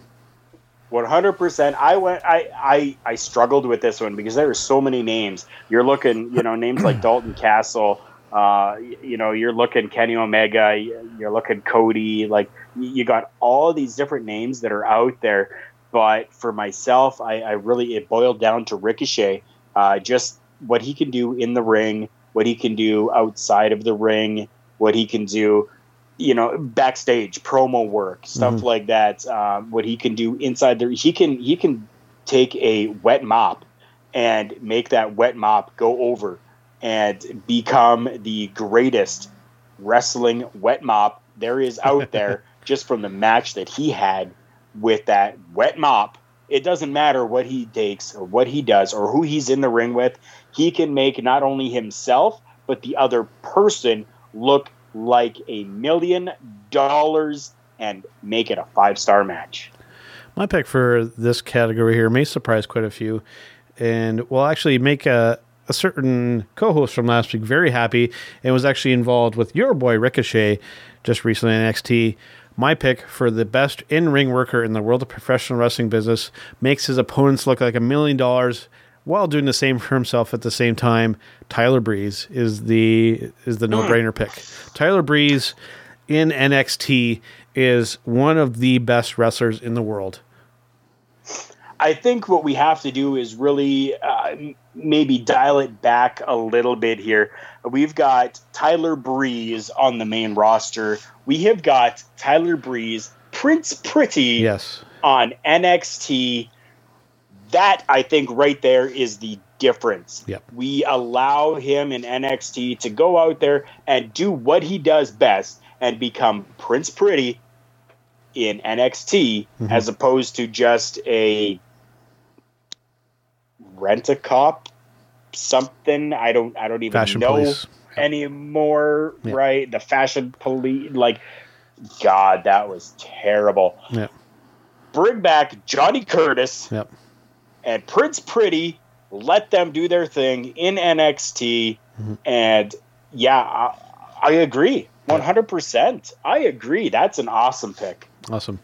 100%. I went I I I struggled with this one because there are so many names. You're looking, you know, names like *clears throat* Dalton Castle, uh, you know, you're looking Kenny Omega, you're looking Cody, like you got all these different names that are out there. But for myself, I, I really it boiled down to Ricochet, uh, just what he can do in the ring, what he can do outside of the ring, what he can do you know backstage promo work stuff Mhm. like that um, what he can do inside there he can he can take a wet mop and make that wet mop go over and become the greatest wrestling wet mop there is out *laughs* there just from the match that he had with that wet mop it doesn't matter what he takes or what he does or who he's in the ring with he can make not only himself but the other person look like a million dollars and make it a five star match. My pick for this category here may surprise quite a few, and will actually make a, a certain co-host from last week very happy, and was actually involved with your boy Ricochet just recently in NXT. My pick for the best in-ring worker in the world of professional wrestling business makes his opponents look like a million dollars while doing the same for himself at the same time. Tyler Breeze is the is the no-brainer pick. Tyler Breeze in NXT is one of the best wrestlers in the world. I think what we have to do is really uh, maybe dial it back a little bit here. We've got Tyler Breeze on the main roster. We have got Tyler Breeze, Prince Pretty Yes. on NXT. That I think right there is the difference. Yep. We allow him in NXT to go out there and do what he does best and become Prince Pretty in NXT Mhm. as opposed to just a rent a cop something. I don't I don't even Fashion know police. anymore, Yeah. right? The fashion police like God, that was terrible. Yeah. Bring back Johnny Curtis Yep. And Prince Pretty. Let them do their thing in NXT. Mhm. And yeah, I, I agree. 100%. I agree. That's an awesome pick. Awesome.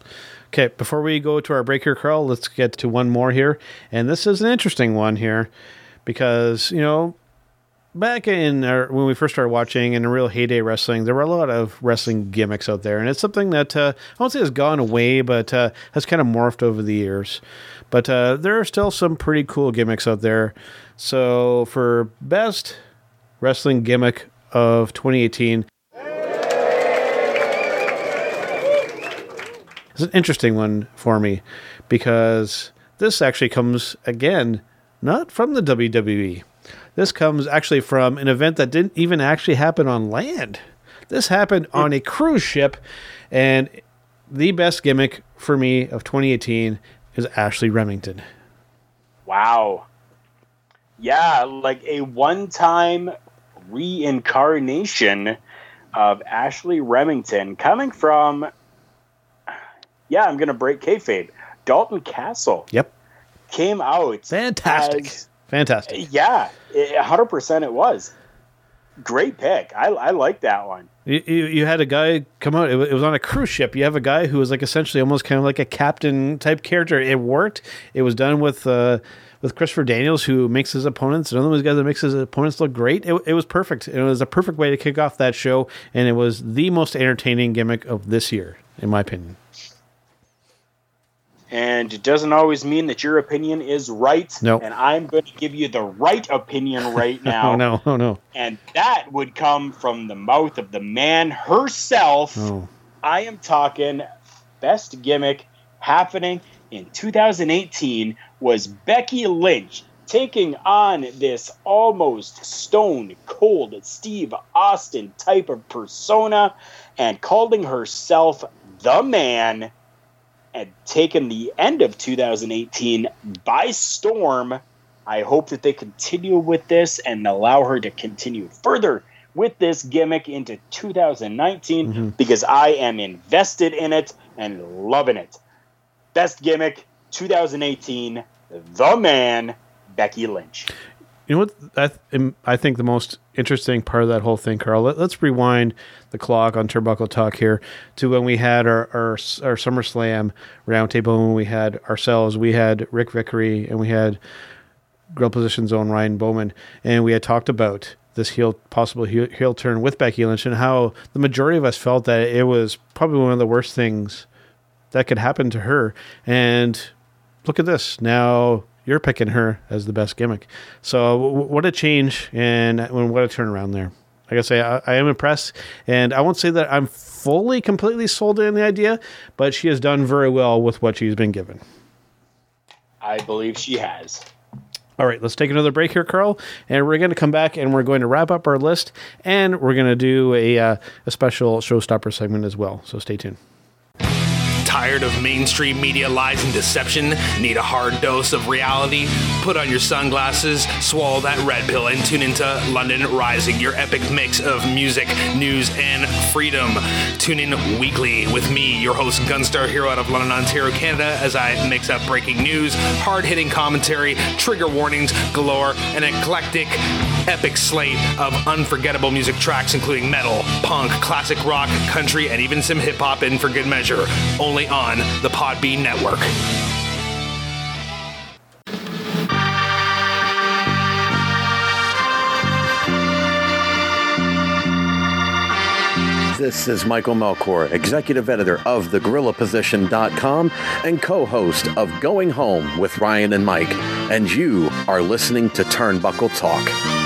Okay, before we go to our break here, Carl, let's get to one more here. And this is an interesting one here because, you know, back in our, when we first started watching in the real heyday wrestling, there were a lot of wrestling gimmicks out there. And it's something that uh, I won't say has gone away, but uh, has kind of morphed over the years. But uh, there are still some pretty cool gimmicks out there. So for best wrestling gimmick of 2018, It's an interesting one for me because this actually comes again not from the WWE. This comes actually from an event that didn't even actually happen on land. This happened on a cruise ship, and the best gimmick for me of 2018 is Ashley Remington. Wow. Yeah, like a one time reincarnation of Ashley Remington coming from, yeah, I'm going to break kayfabe. Dalton Castle Yep, came out. fantastic, as- fantastic. yeah, a 100% it was. Great pick. I, I like that one. You, you, you had a guy come out. It wa- it was on a cruise ship. You have a guy who was like essentially almost kind of like a captain type character. It worked. It was done with uh, with Christopher Daniels, who makes his opponents. Another one of those guys that makes his opponents look great. It, it was perfect. It was a perfect way to kick off that show, and it was the most entertaining gimmick of this year, in my opinion. And it doesn't always mean that your opinion is right. Nope. And I'm going to give you the right opinion right now. *laughs* Oh no! Oh no! And that would come from the mouth of the man herself. Oh. I am talking best gimmick happening in 2018 was Becky Lynch taking on this almost stone cold Steve Austin type of persona and calling herself the man and taken the end of 2018 by storm. I hope that they continue with this and allow her to continue further with this gimmick into 2019 mm-hmm. because I am invested in it and loving it. Best gimmick 2018, The Man, Becky Lynch. You know what? I, th- I think the most interesting part of that whole thing, Carl. Let, us rewind the clock on Turnbuckle Talk here to when we had our our, our SummerSlam roundtable. When we had ourselves, we had Rick Vickery, and we had Gorilla Position Zone Ryan Boman, and we had talked about this heel possible heel, heel turn with Becky Lynch and how the majority of us felt that it was probably one of the worst things that could happen to her. And look at this now you're picking her as the best gimmick. So w- what a change and what a turnaround there. Like I say, I, I am impressed, and I won't say that I'm fully, completely sold in the idea, but she has done very well with what she's been given. I believe she has. All right, let's take another break here, Carl, and we're going to come back and we're going to wrap up our list, and we're going to do a uh, a special showstopper segment as well. So stay tuned. Tired of mainstream media lies and deception? Need a hard dose of reality? Put on your sunglasses, swallow that red pill, and tune into London Rising, your epic mix of music, news, and freedom. Tune in weekly with me, your host, Gunstar Hero out of London, Ontario, Canada, as I mix up breaking news, hard hitting commentary, trigger warnings galore, an eclectic, epic slate of unforgettable music tracks, including metal, punk, classic rock, country, and even some hip hop in for good measure. Only on the Podbean Network. This is Michael Melchor, executive editor of thegorillaposition.com and co host of Going Home with Ryan and Mike. And you are listening to Turnbuckle Talk.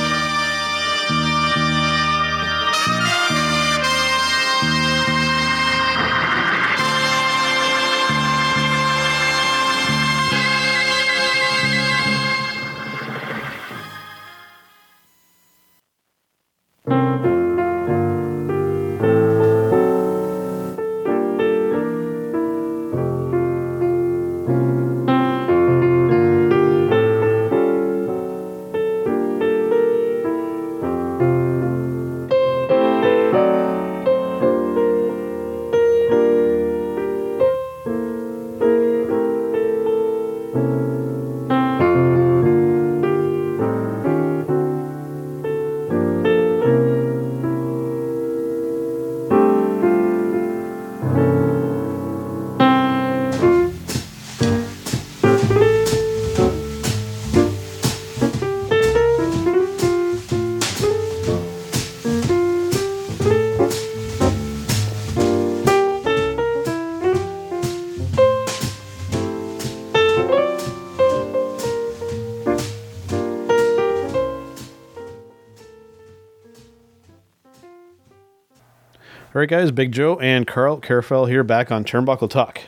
Right, guys, Big Joe and Carl Carafell here back on Turnbuckle Talk.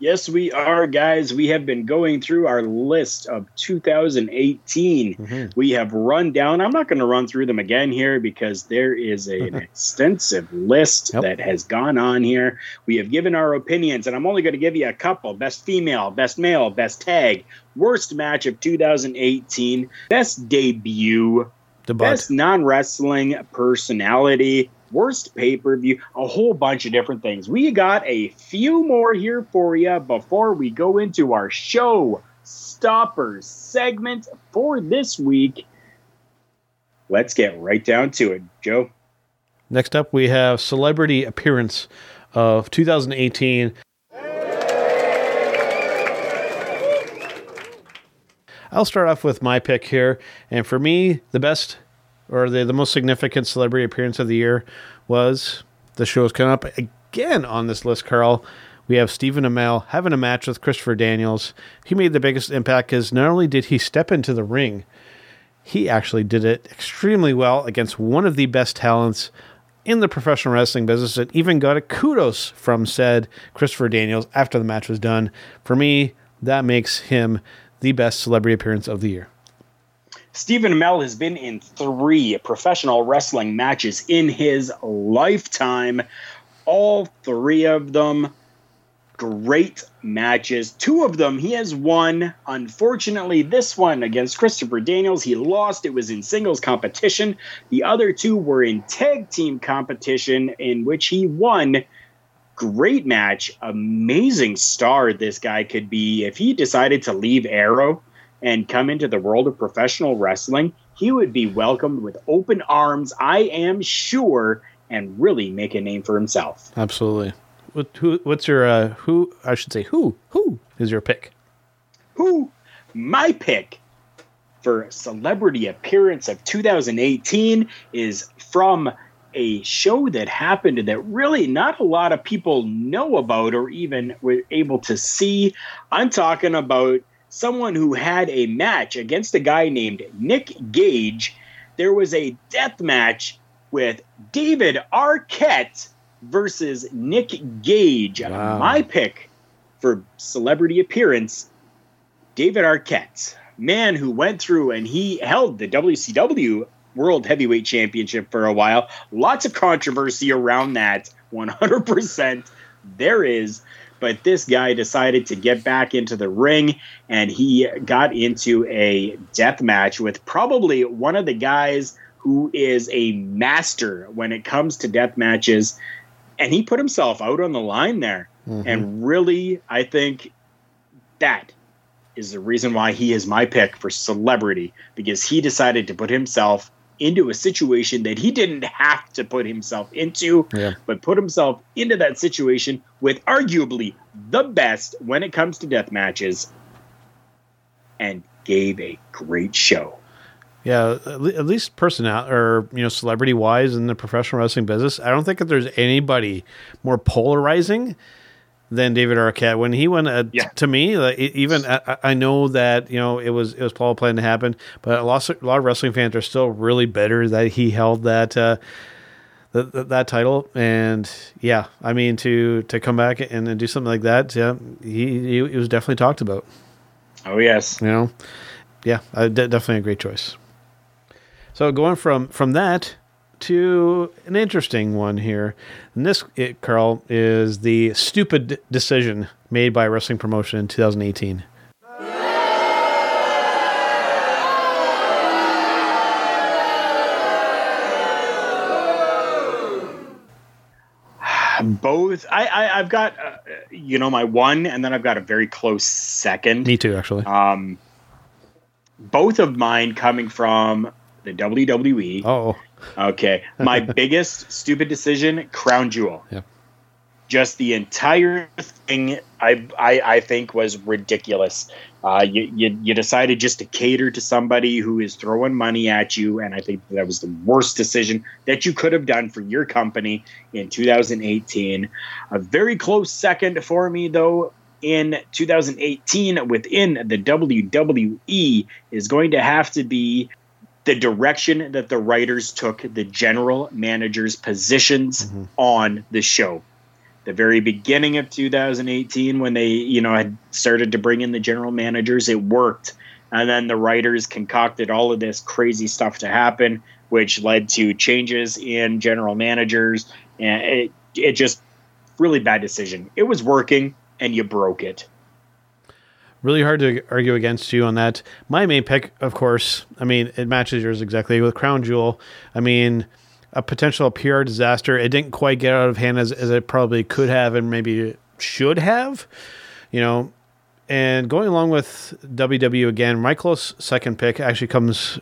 Yes, we are, guys. We have been going through our list of 2018. Mm-hmm. We have run down, I'm not going to run through them again here because there is a, an *laughs* extensive list Yep. that has gone on here. We have given our opinions, and I'm only going to give you a couple best female, best male, best tag, worst match of 2018, best debut, The best non wrestling personality, worst pay per view, a whole bunch of different things. We got a few more here for you before we go into our show stoppers segment for this week. let's get right down to it. Joe? Next up, we have celebrity appearance of 2018. I'll start off with my pick here. And for me, the best or the, the most significant celebrity appearance of the year was the show's coming up again on this list, Carl. We have Stephen Amell having a match with Christopher Daniels. He made the biggest impact because not only did he step into the ring, he actually did it extremely well against one of the best talents in the professional wrestling business and even got a kudos from said Christopher Daniels after the match was done. For me, that makes him the best celebrity appearance of the year. Stephen Amell has been in three professional wrestling matches in his lifetime. All three of them great matches. Two of them he has won. Unfortunately, this one against Christopher Daniels, he lost. It was in singles competition. The other two were in tag team competition, in which he won. Great match. Amazing star this guy could be. If he decided to leave Arrow and come into the world of professional wrestling, he would be welcomed with open arms, I am sure, and really make a name for himself. Absolutely. What, who? What's your uh, who? I should say who? Who is your pick? Who? My pick for celebrity appearance of 2018 is from a show that happened that really not a lot of people know about or even were able to see. I'm talking about someone who had a match against a guy named Nick Gage. There was a death match with David Arquette versus Nick Gage. Wow. My pick for celebrity appearance, David Arquette, man who went through and he held the WCW World Heavyweight Championship for a while. Lots of controversy around that, 100%. There is. But this guy decided to get back into the ring and he got into a death match with probably one of the guys who is a master when it comes to death matches and he put himself out on the line there. Mm-hmm. And really, I think that is the reason why he is my pick for celebrity because he decided to put himself into a situation that he didn't have to put himself into, yeah. but put himself into that situation with arguably the best when it comes to death matches and gave a great show. Yeah, at least personal or you know celebrity wise in the professional wrestling business, I don't think that there's anybody more polarizing than David Arquette. When he went uh, yeah. t- to me, like, even I, I, know that you know it was it was Paul planned to happen, but a lot, of, a lot of wrestling fans are still really bitter that he held that. Uh, that, that title and yeah i mean to to come back and, and do something like that yeah he, he, he was definitely talked about oh yes you know yeah d- definitely a great choice so going from from that to an interesting one here. And this, it, Carl, is the stupid decision made by wrestling promotion in 2018. *sighs* Both, I, I have got, uh, you know, my one, and then I've got a very close second. Me too, actually. Um, both of mine coming from the WWE. Oh. Okay. My *laughs* biggest stupid decision, Crown Jewel. Yeah. Just the entire thing, I I, I think was ridiculous. Uh, you, you you decided just to cater to somebody who is throwing money at you, and I think that was the worst decision that you could have done for your company in 2018. A very close second for me, though, in 2018 within the WWE is going to have to be the direction that the writers took the general managers' positions mm-hmm. on the show. The very beginning of 2018, when they, you know, had started to bring in the general managers, it worked. And then the writers concocted all of this crazy stuff to happen, which led to changes in general managers. And it, it just really bad decision. It was working, and you broke it really hard to argue against you on that. My main pick, of course, I mean, it matches yours exactly with Crown Jewel. I mean, a potential PR disaster. It didn't quite get out of hand as, as it probably could have and maybe should have, you know. And going along with WW again, my close second pick actually comes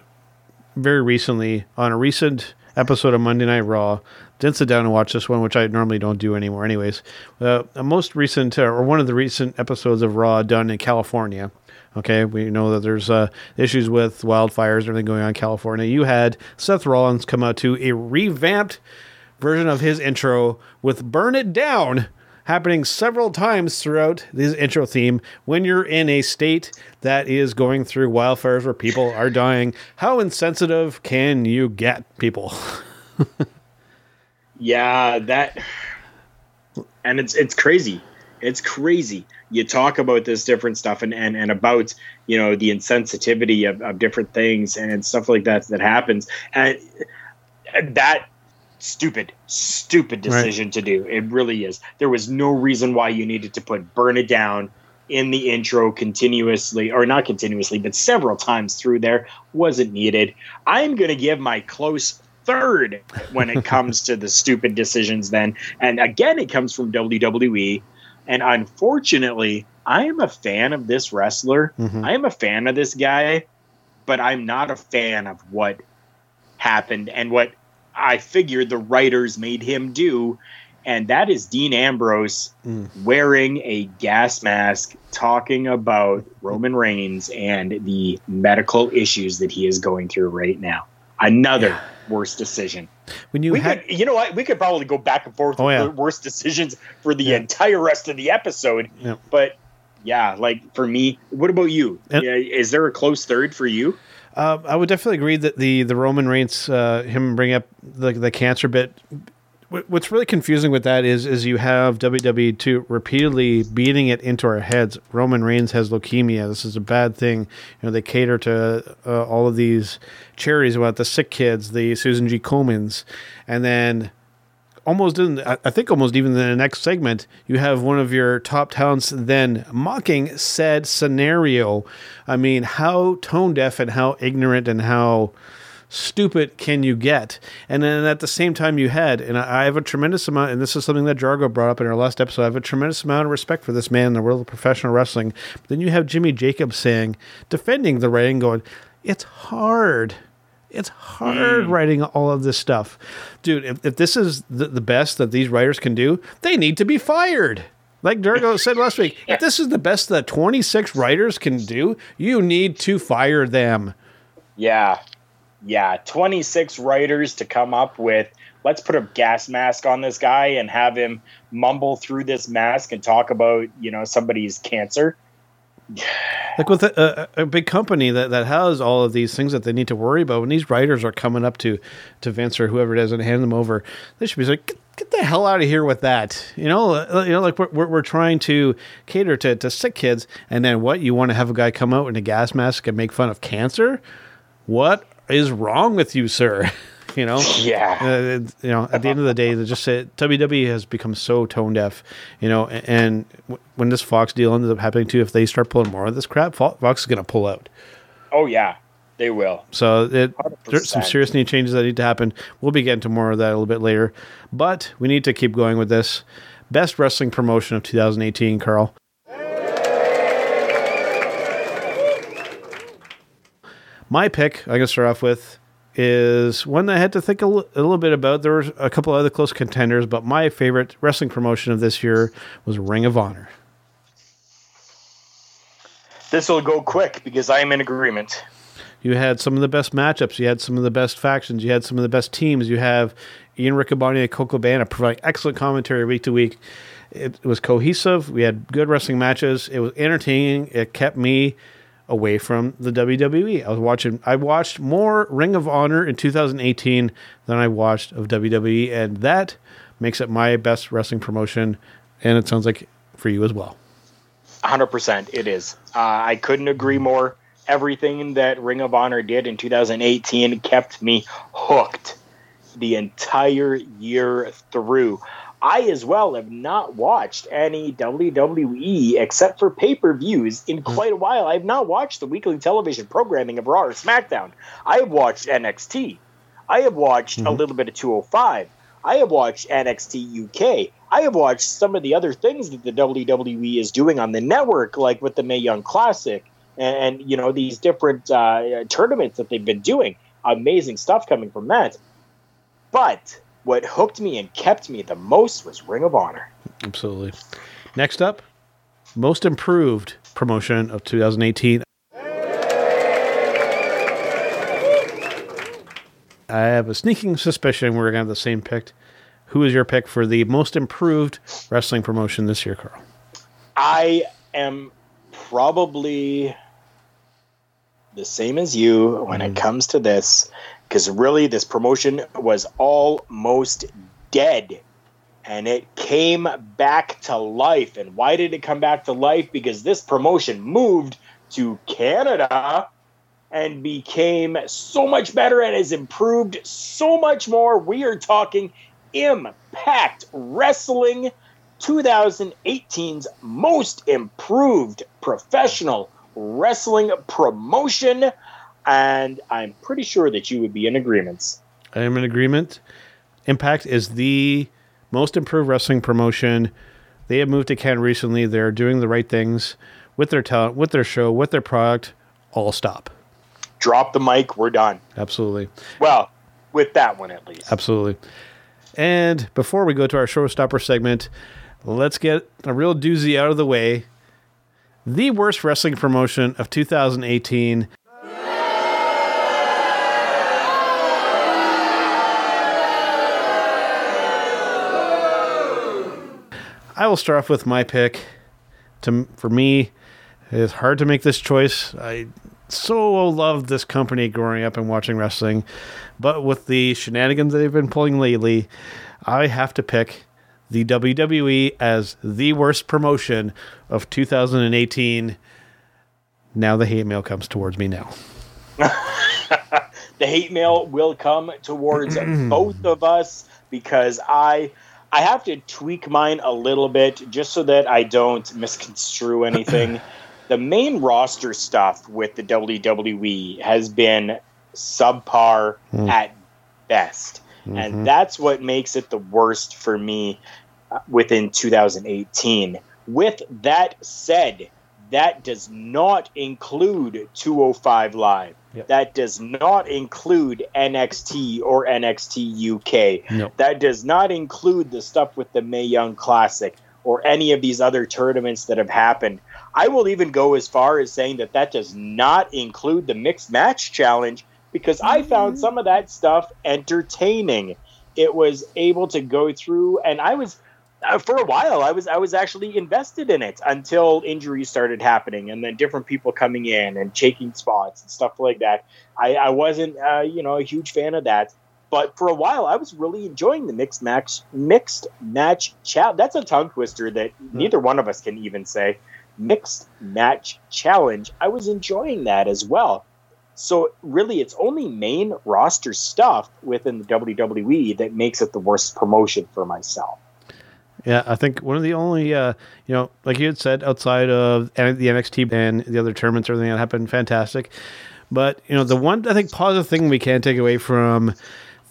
very recently on a recent episode of Monday Night Raw. Didn't sit down and watch this one, which I normally don't do anymore, anyways. Uh, a most recent, uh, or one of the recent episodes of Raw done in California. Okay, we know that there's uh, issues with wildfires and everything going on in California. You had Seth Rollins come out to a revamped version of his intro with Burn It Down happening several times throughout this intro theme when you're in a state that is going through wildfires where people are dying. How insensitive can you get, people? *laughs* yeah, that and it's it's crazy. It's crazy. You talk about this different stuff and, and, and about, you know, the insensitivity of, of different things and stuff like that that happens. And that stupid, stupid decision right. to do. It really is. There was no reason why you needed to put burn it down in the intro continuously, or not continuously, but several times through there. Wasn't needed. I'm going to give my close third when it comes to the stupid decisions then. And again, it comes from WWE. And unfortunately, I am a fan of this wrestler. Mm-hmm. I am a fan of this guy, but I'm not a fan of what happened and what I figured the writers made him do, and that is Dean Ambrose mm. wearing a gas mask, talking about Roman Reigns and the medical issues that he is going through right now. Another yeah. Worst decision. When you had, could, you know what, we could probably go back and forth oh, with yeah. worst decisions for the yeah. entire rest of the episode. But yeah, like for me, what about you? And, is there a close third for you? Uh, I would definitely agree that the the Roman Reigns, uh, him bring up the the cancer bit. What's really confusing with that is is you have WWE two repeatedly beating it into our heads. Roman Reigns has leukemia. This is a bad thing. You know they cater to uh, all of these charities about the sick kids, the Susan G. Komens, and then almost in, I think almost even in the next segment, you have one of your top talents then mocking said scenario. I mean, how tone deaf and how ignorant and how stupid can you get? And then at the same time, you had, and I have a tremendous amount, and this is something that Jargo brought up in our last episode. I have a tremendous amount of respect for this man in the world of professional wrestling. But then you have Jimmy Jacobs saying, defending the writing, going, it's hard. It's hard mm. writing all of this stuff. Dude, if, if this is the, the best that these writers can do, they need to be fired. Like Jargo *laughs* said last week, if this is the best that 26 writers can do, you need to fire them. Yeah. Yeah. 26 writers to come up with. Let's put a gas mask on this guy and have him mumble through this mask and talk about, you know, somebody's cancer. *sighs* Like with a, a, a, big company that, that has all of these things that they need to worry about when these writers are coming up to to Vince or whoever it is and hand them over they should be like get, get the hell out of here with that. You know uh, you know like we're, we're, we're trying to cater to, to sick kids and then what you want to have a guy come out in a gas mask and make fun of cancer? What is wrong with you sir *laughs* You know, yeah. Uh, you know, at the end of the day, they just say WWE has become so tone deaf. You know, and, and when this Fox deal ends up happening too, if they start pulling more of this crap, Fox is going to pull out. Oh yeah, they will. So it, there's some serious need changes that need to happen. We'll be getting to more of that a little bit later, but we need to keep going with this. Best wrestling promotion of 2018, Carl. My pick, I'm going to start off with is one that I had to think a, l- a little bit about. There were a couple other close contenders, but my favorite wrestling promotion of this year was Ring of Honor. This will go quick because I am in agreement. You had some of the best matchups. You had some of the best factions. You had some of the best teams. You have Ian Riccaboni and Colt Cabana providing excellent commentary week to week. It, it was cohesive. We had good wrestling matches. It was entertaining. It kept me away from the WWE. I was watching I watched more Ring of Honor in 2018 than I watched of WWE and that makes it my best wrestling promotion and it sounds like for you as well. 100% it is. Uh, I couldn't agree more. Everything that Ring of Honor did in 2018 kept me hooked the entire year through. I as well have not watched any WWE except for pay per views in hmm. quite a while. I have not watched the weekly television programming of Raw or SmackDown. I have watched NXT. I have watched mm-hmm. a little bit of 205. I have watched NXT UK. I have watched some of the other things that the WWE is doing on the network, like with the Mae Young Classic and, and you know these different uh, tournaments that they've been doing. amazing stuff coming from that. But what hooked me and kept me the most was Ring of Honor. Absolutely. Next up, most improved promotion of 2018. I have a sneaking suspicion we're going to have the same pick. Who is your pick for the most improved wrestling promotion this year, Carl? I am probably the same as you when it mm. comes to this, because really this promotion was almost dead and it came back to life. And why did it come back to life? Because this promotion moved to Canada and became so much better and has improved so much more. We are talking Impact Wrestling 2018's most improved professional wrestling promotion. And I'm pretty sure that you would be in agreement. I am in agreement. Impact is the most improved wrestling promotion. They have moved to Canada recently. They're doing the right things with their talent, with their show, with their product. All stop. Drop the mic. We're done. Absolutely. Well, with that one at least. Absolutely. And before we go to our showstopper segment, let's get a real doozy out of the way. The worst wrestling promotion of 2018. I will start off with my pick. To for me, it's hard to make this choice. I so loved this company growing up and watching wrestling, but with the shenanigans that they've been pulling lately, I have to pick the WWE as the worst promotion of 2018. Now the hate mail comes towards me now. *laughs* the hate mail will come towards *clears throat* both of us because I I have to tweak mine a little bit just so that I don't misconstrue anything. *clears throat* the main roster stuff with the WWE has been subpar Mm. at best. Mhm. And that's what makes it the worst for me uh, within 2018. With that said, that does not include 205 Live. Yep. That does not include NXT or NXT UK. No. That does not include the stuff with the Mae Young Classic or any of these other tournaments that have happened. I will even go as far as saying that that does not include the mixed match challenge because I found mm-hmm. some of that stuff entertaining. It was able to go through, and I was for a while I was I was actually invested in it until injuries started happening, and then different people coming in and taking spots and stuff like that. I, I wasn't uh, you know a huge fan of that, but for a while I was really enjoying the mixed match mixed match chat. That's a tongue twister that neither one of us can even say. Mixed match challenge. I was enjoying that as well. So really, it's only main roster stuff within the WWE that makes it the worst promotion for myself. Yeah, I think one of the only, uh, you know, like you had said, outside of the NXT and the other tournaments, everything that happened, fantastic. But you know, the one I think positive thing we can take away from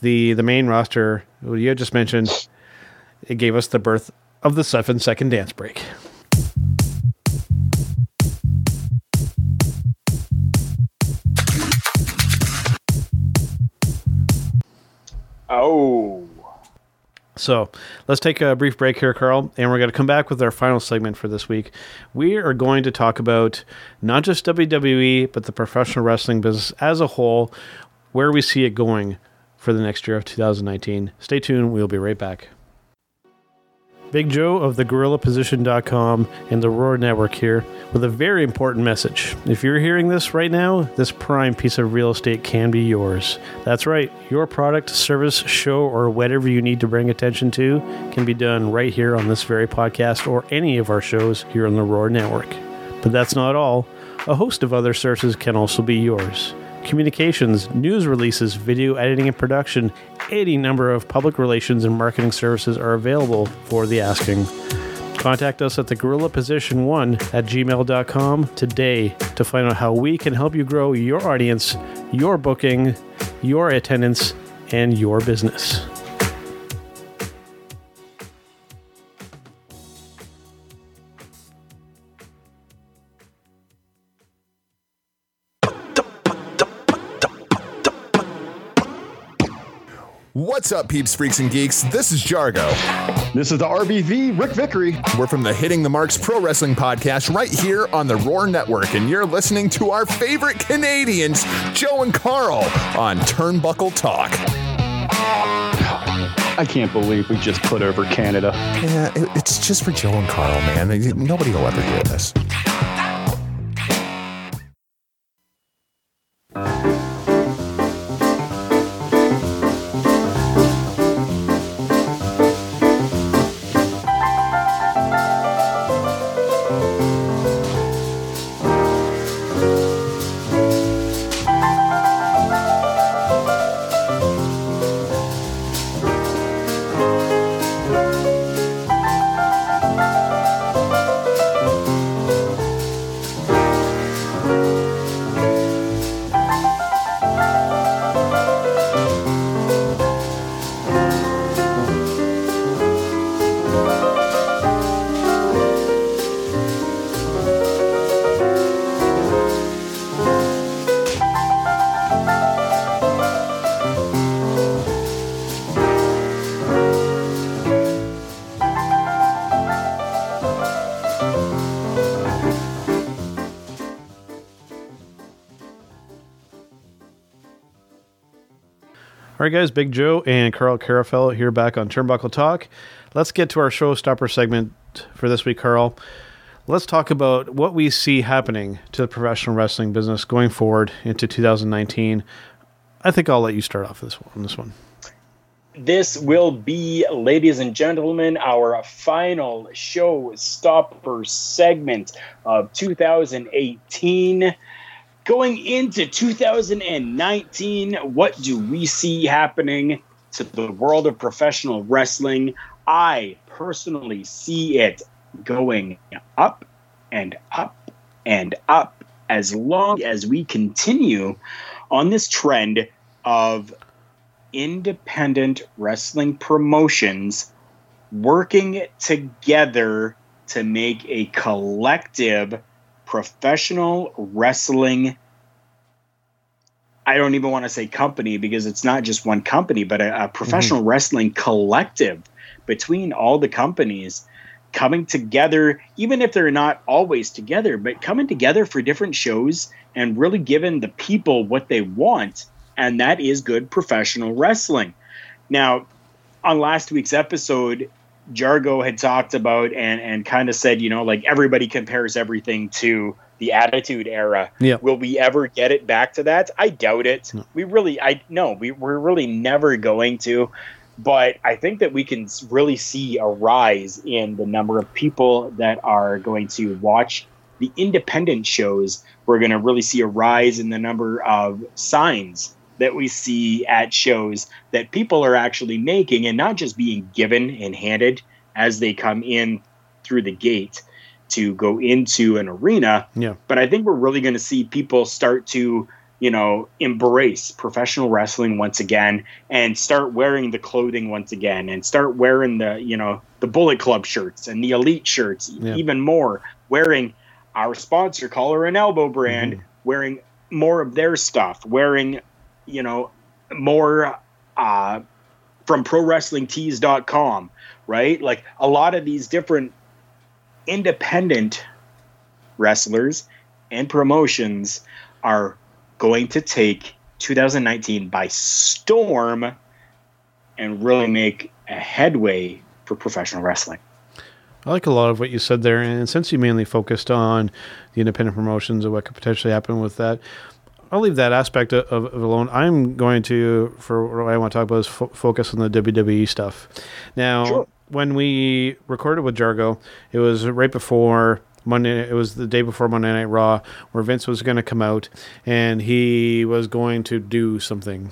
the the main roster, what you just mentioned, it gave us the birth of the seven second dance break. Oh, So let's take a brief break here, Carl, and we're going to come back with our final segment for this week. We are going to talk about not just WWE, but the professional wrestling business as a whole, where we see it going for the next year of 2019. Stay tuned. We'll be right back. Big Joe of thegorillaposition.com and the Roar Network here with a very important message. If you're hearing this right now, this prime piece of real estate can be yours. That's right, your product, service, show, or whatever you need to bring attention to can be done right here on this very podcast or any of our shows here on the Roar Network. But that's not all. A host of other services can also be yours communications, news releases, video editing and production, any number of public relations and marketing services are available for the asking. Contact us at the Gorilla Position 1 at gmail.com today to find out how we can help you grow your audience, your booking, your attendance, and your business. What's up, peeps, freaks, and geeks? This is Jargo. This is the RBV, Rick Vickery. We're from the Hitting the Marks Pro Wrestling Podcast right here on the Roar Network, and you're listening to our favorite Canadians, Joe and Carl, on Turnbuckle Talk. I can't believe we just put over Canada. Yeah, it's just for Joe and Carl, man. Nobody will ever hear this. Guys, Big Joe and Carl Carafello here back on Turnbuckle Talk. Let's get to our showstopper segment for this week, Carl. Let's talk about what we see happening to the professional wrestling business going forward into 2019. I think I'll let you start off this one. On this one. This will be, ladies and gentlemen, our final show stopper segment of 2018. Going into 2019, what do we see happening to the world of professional wrestling? I personally see it going up and up and up as long as we continue on this trend of independent wrestling promotions working together to make a collective professional wrestling I don't even want to say company because it's not just one company, but a, a professional mm-hmm. wrestling collective between all the companies coming together, even if they're not always together, but coming together for different shows and really giving the people what they want. And that is good professional wrestling. Now, on last week's episode, Jargo had talked about and, and kind of said, you know, like everybody compares everything to the Attitude Era. Yeah. Will we ever get it back to that? I doubt it. We really, I no, we, we're really never going to. But I think that we can really see a rise in the number of people that are going to watch the independent shows. We're going to really see a rise in the number of signs that we see at shows that people are actually making and not just being given and handed as they come in through the gate to go into an arena Yeah. but I think we're really going to see people start to, you know, embrace professional wrestling once again and start wearing the clothing once again and start wearing the, you know, the Bullet Club shirts and the Elite shirts, Yeah. even more, wearing our sponsor, Collar and Elbow brand, Mm-hmm. wearing more of their stuff, wearing, you know, more uh, from ProWrestlingTees.com, right? Like a lot of these different independent wrestlers and promotions are going to take 2019 by storm and really make a headway for professional wrestling. I like a lot of what you said there, and since you mainly focused on the independent promotions and what could potentially happen with that, I'll leave that aspect of, of alone. I'm going to, for what I want to talk about, is fo- focus on the WWE stuff. Now, Sure. when we recorded with Jargo, it was right before Monday. It was the day before Monday Night Raw, where Vince was going to come out and he was going to do something.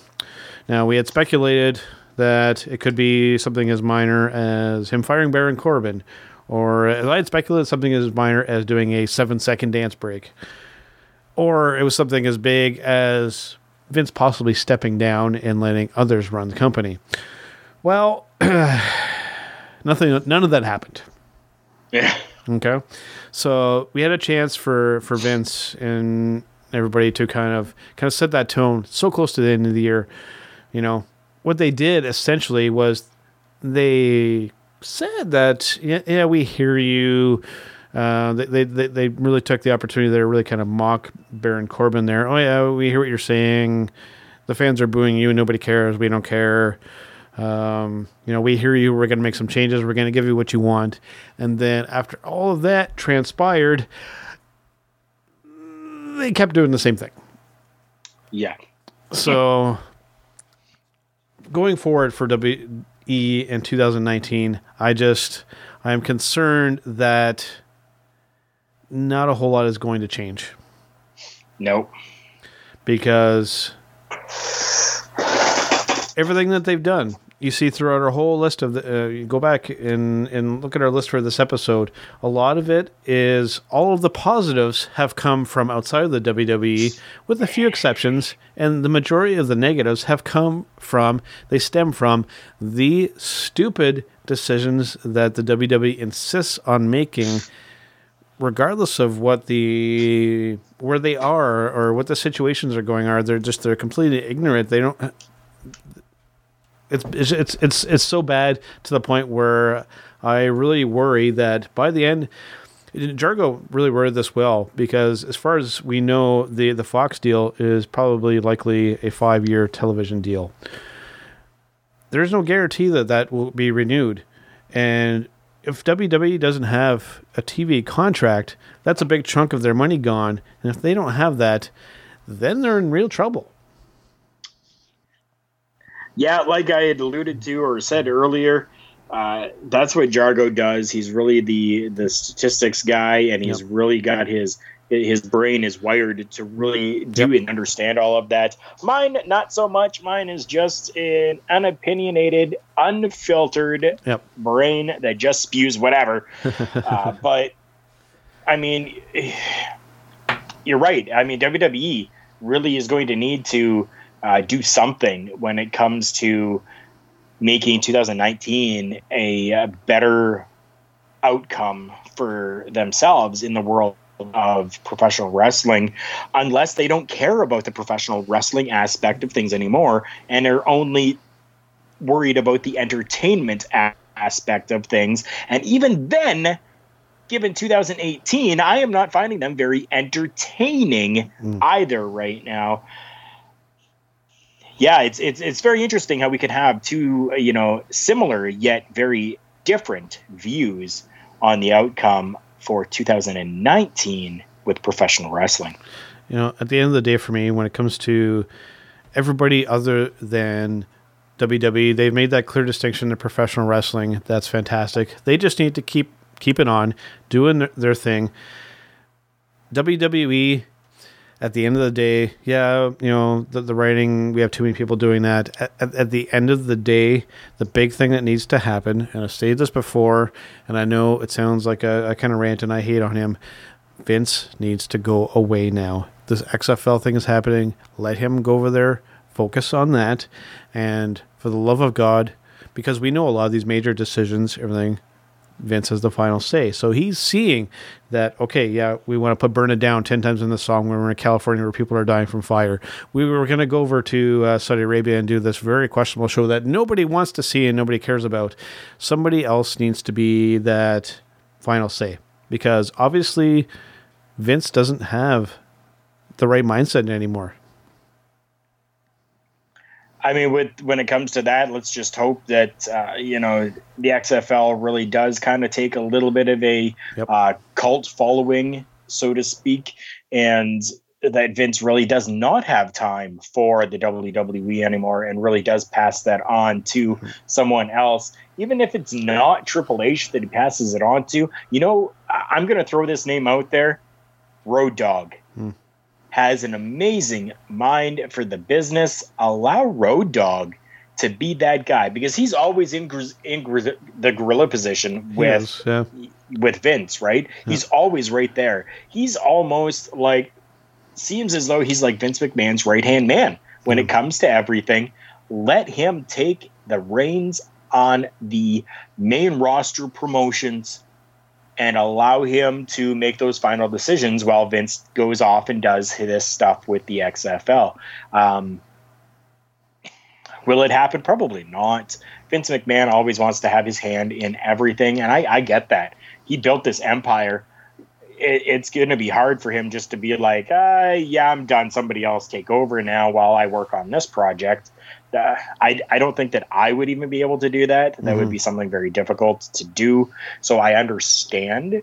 Now, we had speculated that it could be something as minor as him firing Baron Corbin, or I had speculated something as minor as doing a seven second dance break, or it was something as big as Vince possibly stepping down and letting others run the company. Well, *clears throat* nothing, none of that happened. Yeah. Okay. So we had a chance for, for Vince and everybody to kind of kind of set that tone so close to the end of the year. You know, what they did essentially was they said that yeah, yeah we hear you. Uh, they, they they really took the opportunity there to really kind of mock Baron Corbin there. Oh yeah, we hear what you're saying. The fans are booing you. Nobody cares. We don't care. Um, you know, we hear you. We're going to make some changes. We're going to give you what you want. And then after all of that transpired, they kept doing the same thing. Yeah. So going forward for WE in 2019, I just I am concerned that not a whole lot is going to change Nope. because everything that they've done you see throughout our whole list of the uh, you go back and and look at our list for this episode a lot of it is all of the positives have come from outside of the WWE with a few exceptions and the majority of the negatives have come from they stem from the stupid decisions that the WWE insists on making regardless of what the where they are or what the situations are going are they're just they're completely ignorant they don't it's it's it's it's, so bad to the point where I really worry that by the end Jargo really worded this well because as far as we know the the Fox deal is probably likely a 5-year television deal. There's no guarantee that that will be renewed and if WWE doesn't have a TV contract, that's a big chunk of their money gone. And if they don't have that, then they're in real trouble. Yeah, like I had alluded to or said earlier, uh, that's what Jargo does. He's really the the statistics guy, and he's Yep. really got his his brain is wired to really do and understand all of that. Mine, not so much. Mine is just an unopinionated, unfiltered Yep. brain that just spews whatever. *laughs* uh, but I mean, you're right. I mean, WWE really is going to need to uh, do something when it comes to making 2019 a, uh better outcome for themselves in the world of professional wrestling unless they don't care about the professional wrestling aspect of things anymore and are only worried about the entertainment aspect of things. And even then given 2018 i am not finding them very entertaining hmm. either right now. Yeah it's it's it's very interesting how we can have two you know similar yet very different views on the outcome for 2019 with professional wrestling You know, at the end of the day, for me, when it comes to everybody other than WWE, they've made that clear distinction to professional wrestling. That's fantastic. They just need to keep keep it on, doing their, their thing. WWE, at the end of the day, yeah, you know, the, the writing, we have too many people doing that. At, at, at the end of the day, the big thing that needs to happen, and I've stated this before, and I know it sounds like a, a kind of rant and I hate on him. Vince needs to go away now. This XFL thing is happening. Let him go over there, focus on that, and for the love of God, because we know a lot of these major decisions, everything, Vince has the final say. So he's seeing that, okay, yeah, we want to put Burn It Down 10 times in the song when we're in California where people are dying from fire. We were going to go over to uh, Saudi Arabia and do this very questionable show that nobody wants to see and nobody cares about. Somebody else needs to be that final say because obviously Vince doesn't have the right mindset anymore. I mean, with when it comes to that, let's just hope that uh, you know the XFL really does kind of take a little bit of a Yep. uh, cult following, so to speak, and that Vince really does not have time for the WWE anymore, and really does pass that on to someone else, even if it's not Triple H that he passes it on to. You know, I- I'm going to throw this name out there: Road Dog has an amazing mind for the business. Allow Road Dog to be that guy because he's always in, in the gorilla position with yeah. with Vince, right? He's always right there. He's almost like seems as though he's like Vince McMahon's right hand man when it comes to everything. Let him take the reins on the main roster promotions and allow him to make those final decisions while Vince goes off and does this stuff with the XFL. Um, Will it happen? Probably not. Vince McMahon always wants to have his hand in everything, and I, I get that. He built this empire. It, it's going to be hard for him just to be like, uh, yeah, I'm done. Somebody else take over now while I work on this project. Uh, I, I don't think that I would even be able to do that. That would be something very difficult to do. So I understand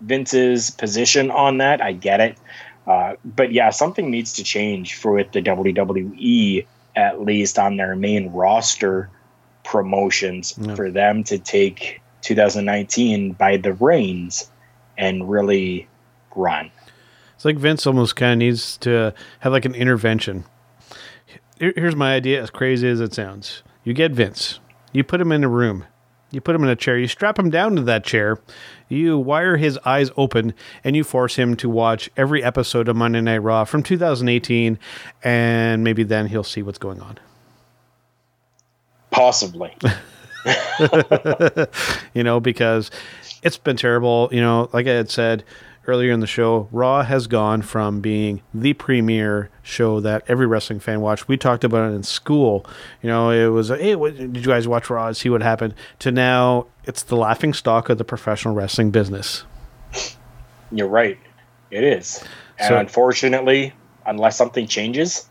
Vince's position on that. I get it. Uh, but yeah, something needs to change for with the WWE at least on their main roster promotions Yeah. for them to take 2019 by the reins and really run. It's like Vince almost kind of needs to have like an intervention. Here- Here's my idea, as crazy as it sounds. You get Vince, you put him in a room, you put him in a chair, you strap him down to that chair, you wire his eyes open, and you force him to watch every episode of Monday Night Raw from 2018, and maybe then he'll see what's going on. Possibly. *laughs* *laughs* you know, because it's been terrible. You know, like I had said earlier in the show, Raw has gone from being the premier show that every wrestling fan watched. We talked about it in school. You know, it was, hey, what, did you guys watch Raw and see what happened? To now, it's the laughing stock of the professional wrestling business. You're right. It is. And So- unfortunately, unless something changes,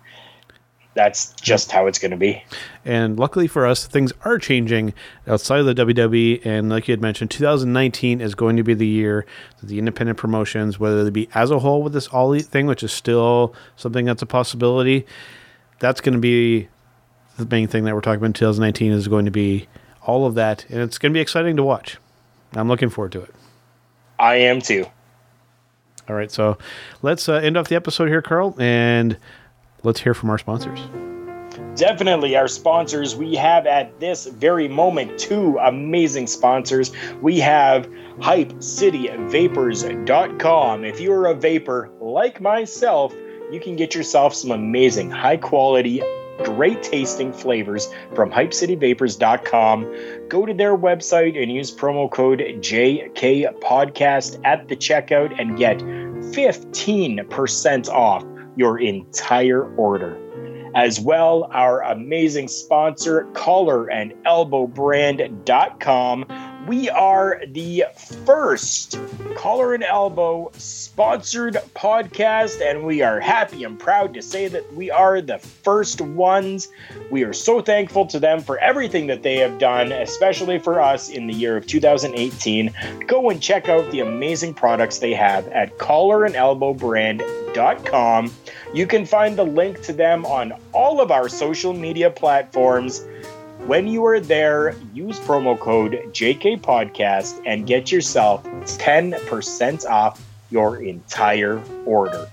that's just how it's going to be. And luckily for us, things are changing outside of the WWE. And like you had mentioned, 2019 is going to be the year that the independent promotions, whether they be as a whole with this All Elite thing, which is still something that's a possibility, that's going to be the main thing that we're talking about in 2019 is going to be all of that. And it's going to be exciting to watch. I'm looking forward to it. I am too. All right. So let's uh, end off the episode here, Carl, and let's hear from our sponsors. Definitely our sponsors. We have at this very moment two amazing sponsors. We have HypeCityVapors.com. If you're a vapor like myself, you can get yourself some amazing, high quality, great tasting flavors from HypeCityVapors.com. Go to their website and use promo code JK Podcast at the checkout and get 15% off your entire order. As well, our amazing sponsor, collar and elbow brand.com. We are the first collar and elbow sponsored podcast, and we are happy and proud to say that we are the first ones. We are so thankful to them for everything that they have done, especially for us in the year of 2018. Go and check out the amazing products they have at collar and elbow collarandelbowbrand.com. You can find the link to them on all of our social media platforms. When you are there, use promo code JK Podcast and get yourself 10% off your entire order.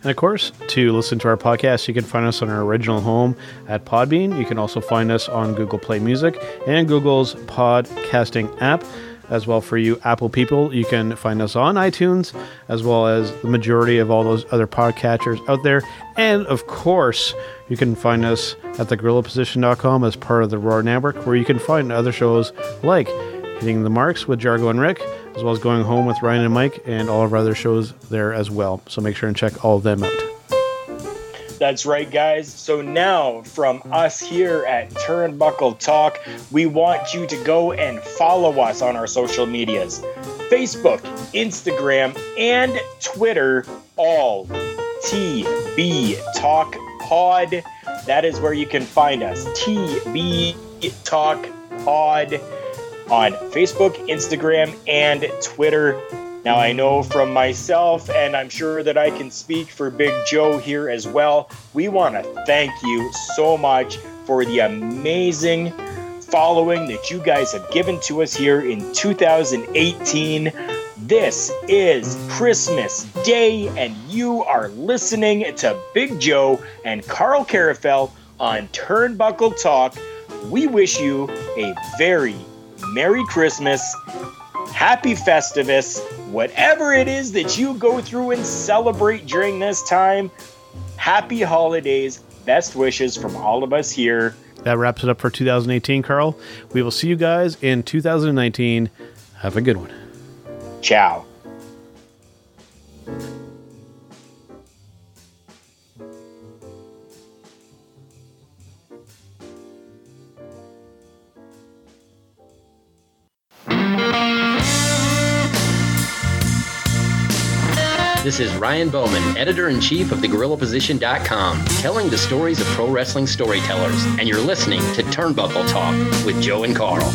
And of course, to listen to our podcast, you can find us on our original home at Podbean. You can also find us on Google Play Music and Google's podcasting app. As well, for you Apple people, you can find us on iTunes, as well as the majority of all those other podcatchers out there. And of course, you can find us at thegorillaposition.com as part of the Roar Network, where you can find other shows like Hitting the Marks with Jargo and Rick, as well as Going Home with Ryan and Mike, and all of our other shows there as well. So make sure and check all of them out. That's right, guys. So now, from us here at Turnbuckle Talk, we want you to go and follow us on our social medias Facebook, Instagram, and Twitter, all TB Talk Pod. That is where you can find us. TB Talk Pod on Facebook, Instagram, and Twitter. Now, I know from myself, and I'm sure that I can speak for Big Joe here as well, we want to thank you so much for the amazing following that you guys have given to us here in 2018. This is Christmas Day, and you are listening to Big Joe and Carl Carafel on Turnbuckle Talk. We wish you a very Merry Christmas, Happy Festivus, whatever it is that you go through and celebrate during this time. Happy holidays. Best wishes from all of us here. That wraps it up for 2018, Carl. We will see you guys in 2019. Have a good one. Ciao. This is Ryan Boman, editor in chief of thegorillaposition.com, telling the stories of pro wrestling storytellers, and you're listening to Turnbuckle Talk with Joe and Carl.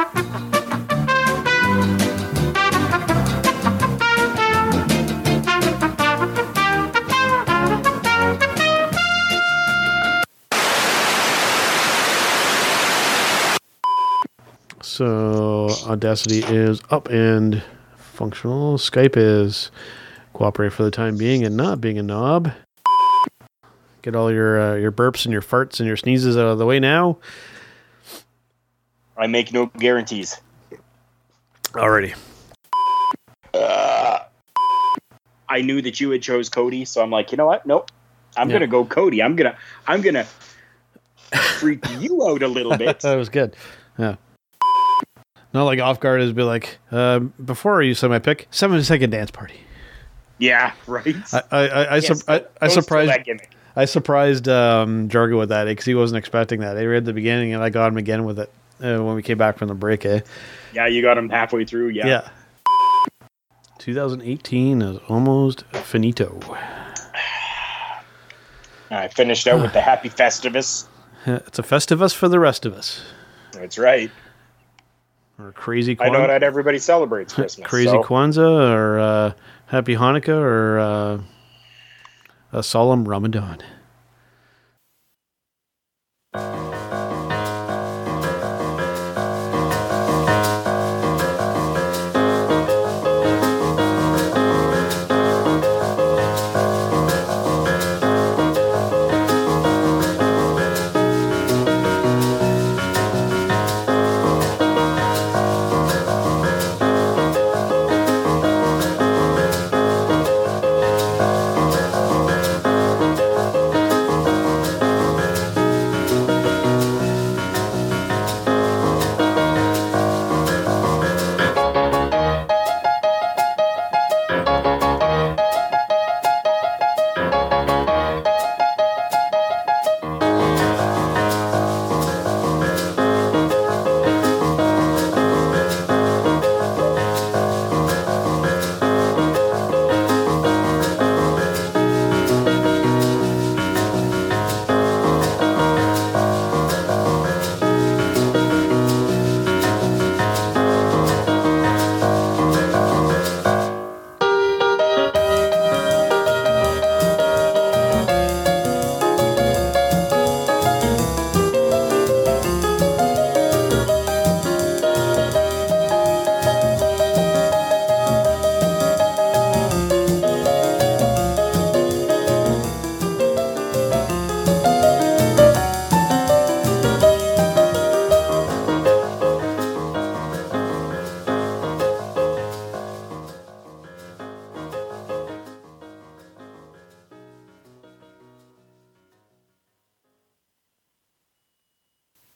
*laughs* So Audacity is up and functional. Skype is cooperating for the time being and not being a knob. Get all your uh, your burps and your farts and your sneezes out of the way now. I make no guarantees. Already. I knew that you had chose Cody, so I'm like, you know what? Nope. I'm Yeah. gonna go Cody. I'm gonna I'm gonna freak you out a little bit. *laughs* that was good. Yeah. Not like off guard is be like, uh, before you said my pick, seven second dance party. Yeah, right. I I I, I, Yes, I, I surprised. I surprised um, Jargo with that because he wasn't expecting that. They read at the beginning, and I got him again with it uh, when we came back from the break. Eh? Yeah, you got him halfway through. Yeah. Yeah. 2018 is almost finito. I finished out with the *sighs* Happy Festivus. It's a festivus for the rest of us. That's right or crazy. Kwanzaa. I know that everybody celebrates Christmas. crazy so. Kwanzaa or uh, Happy Hanukkah or uh, a solemn Ramadan.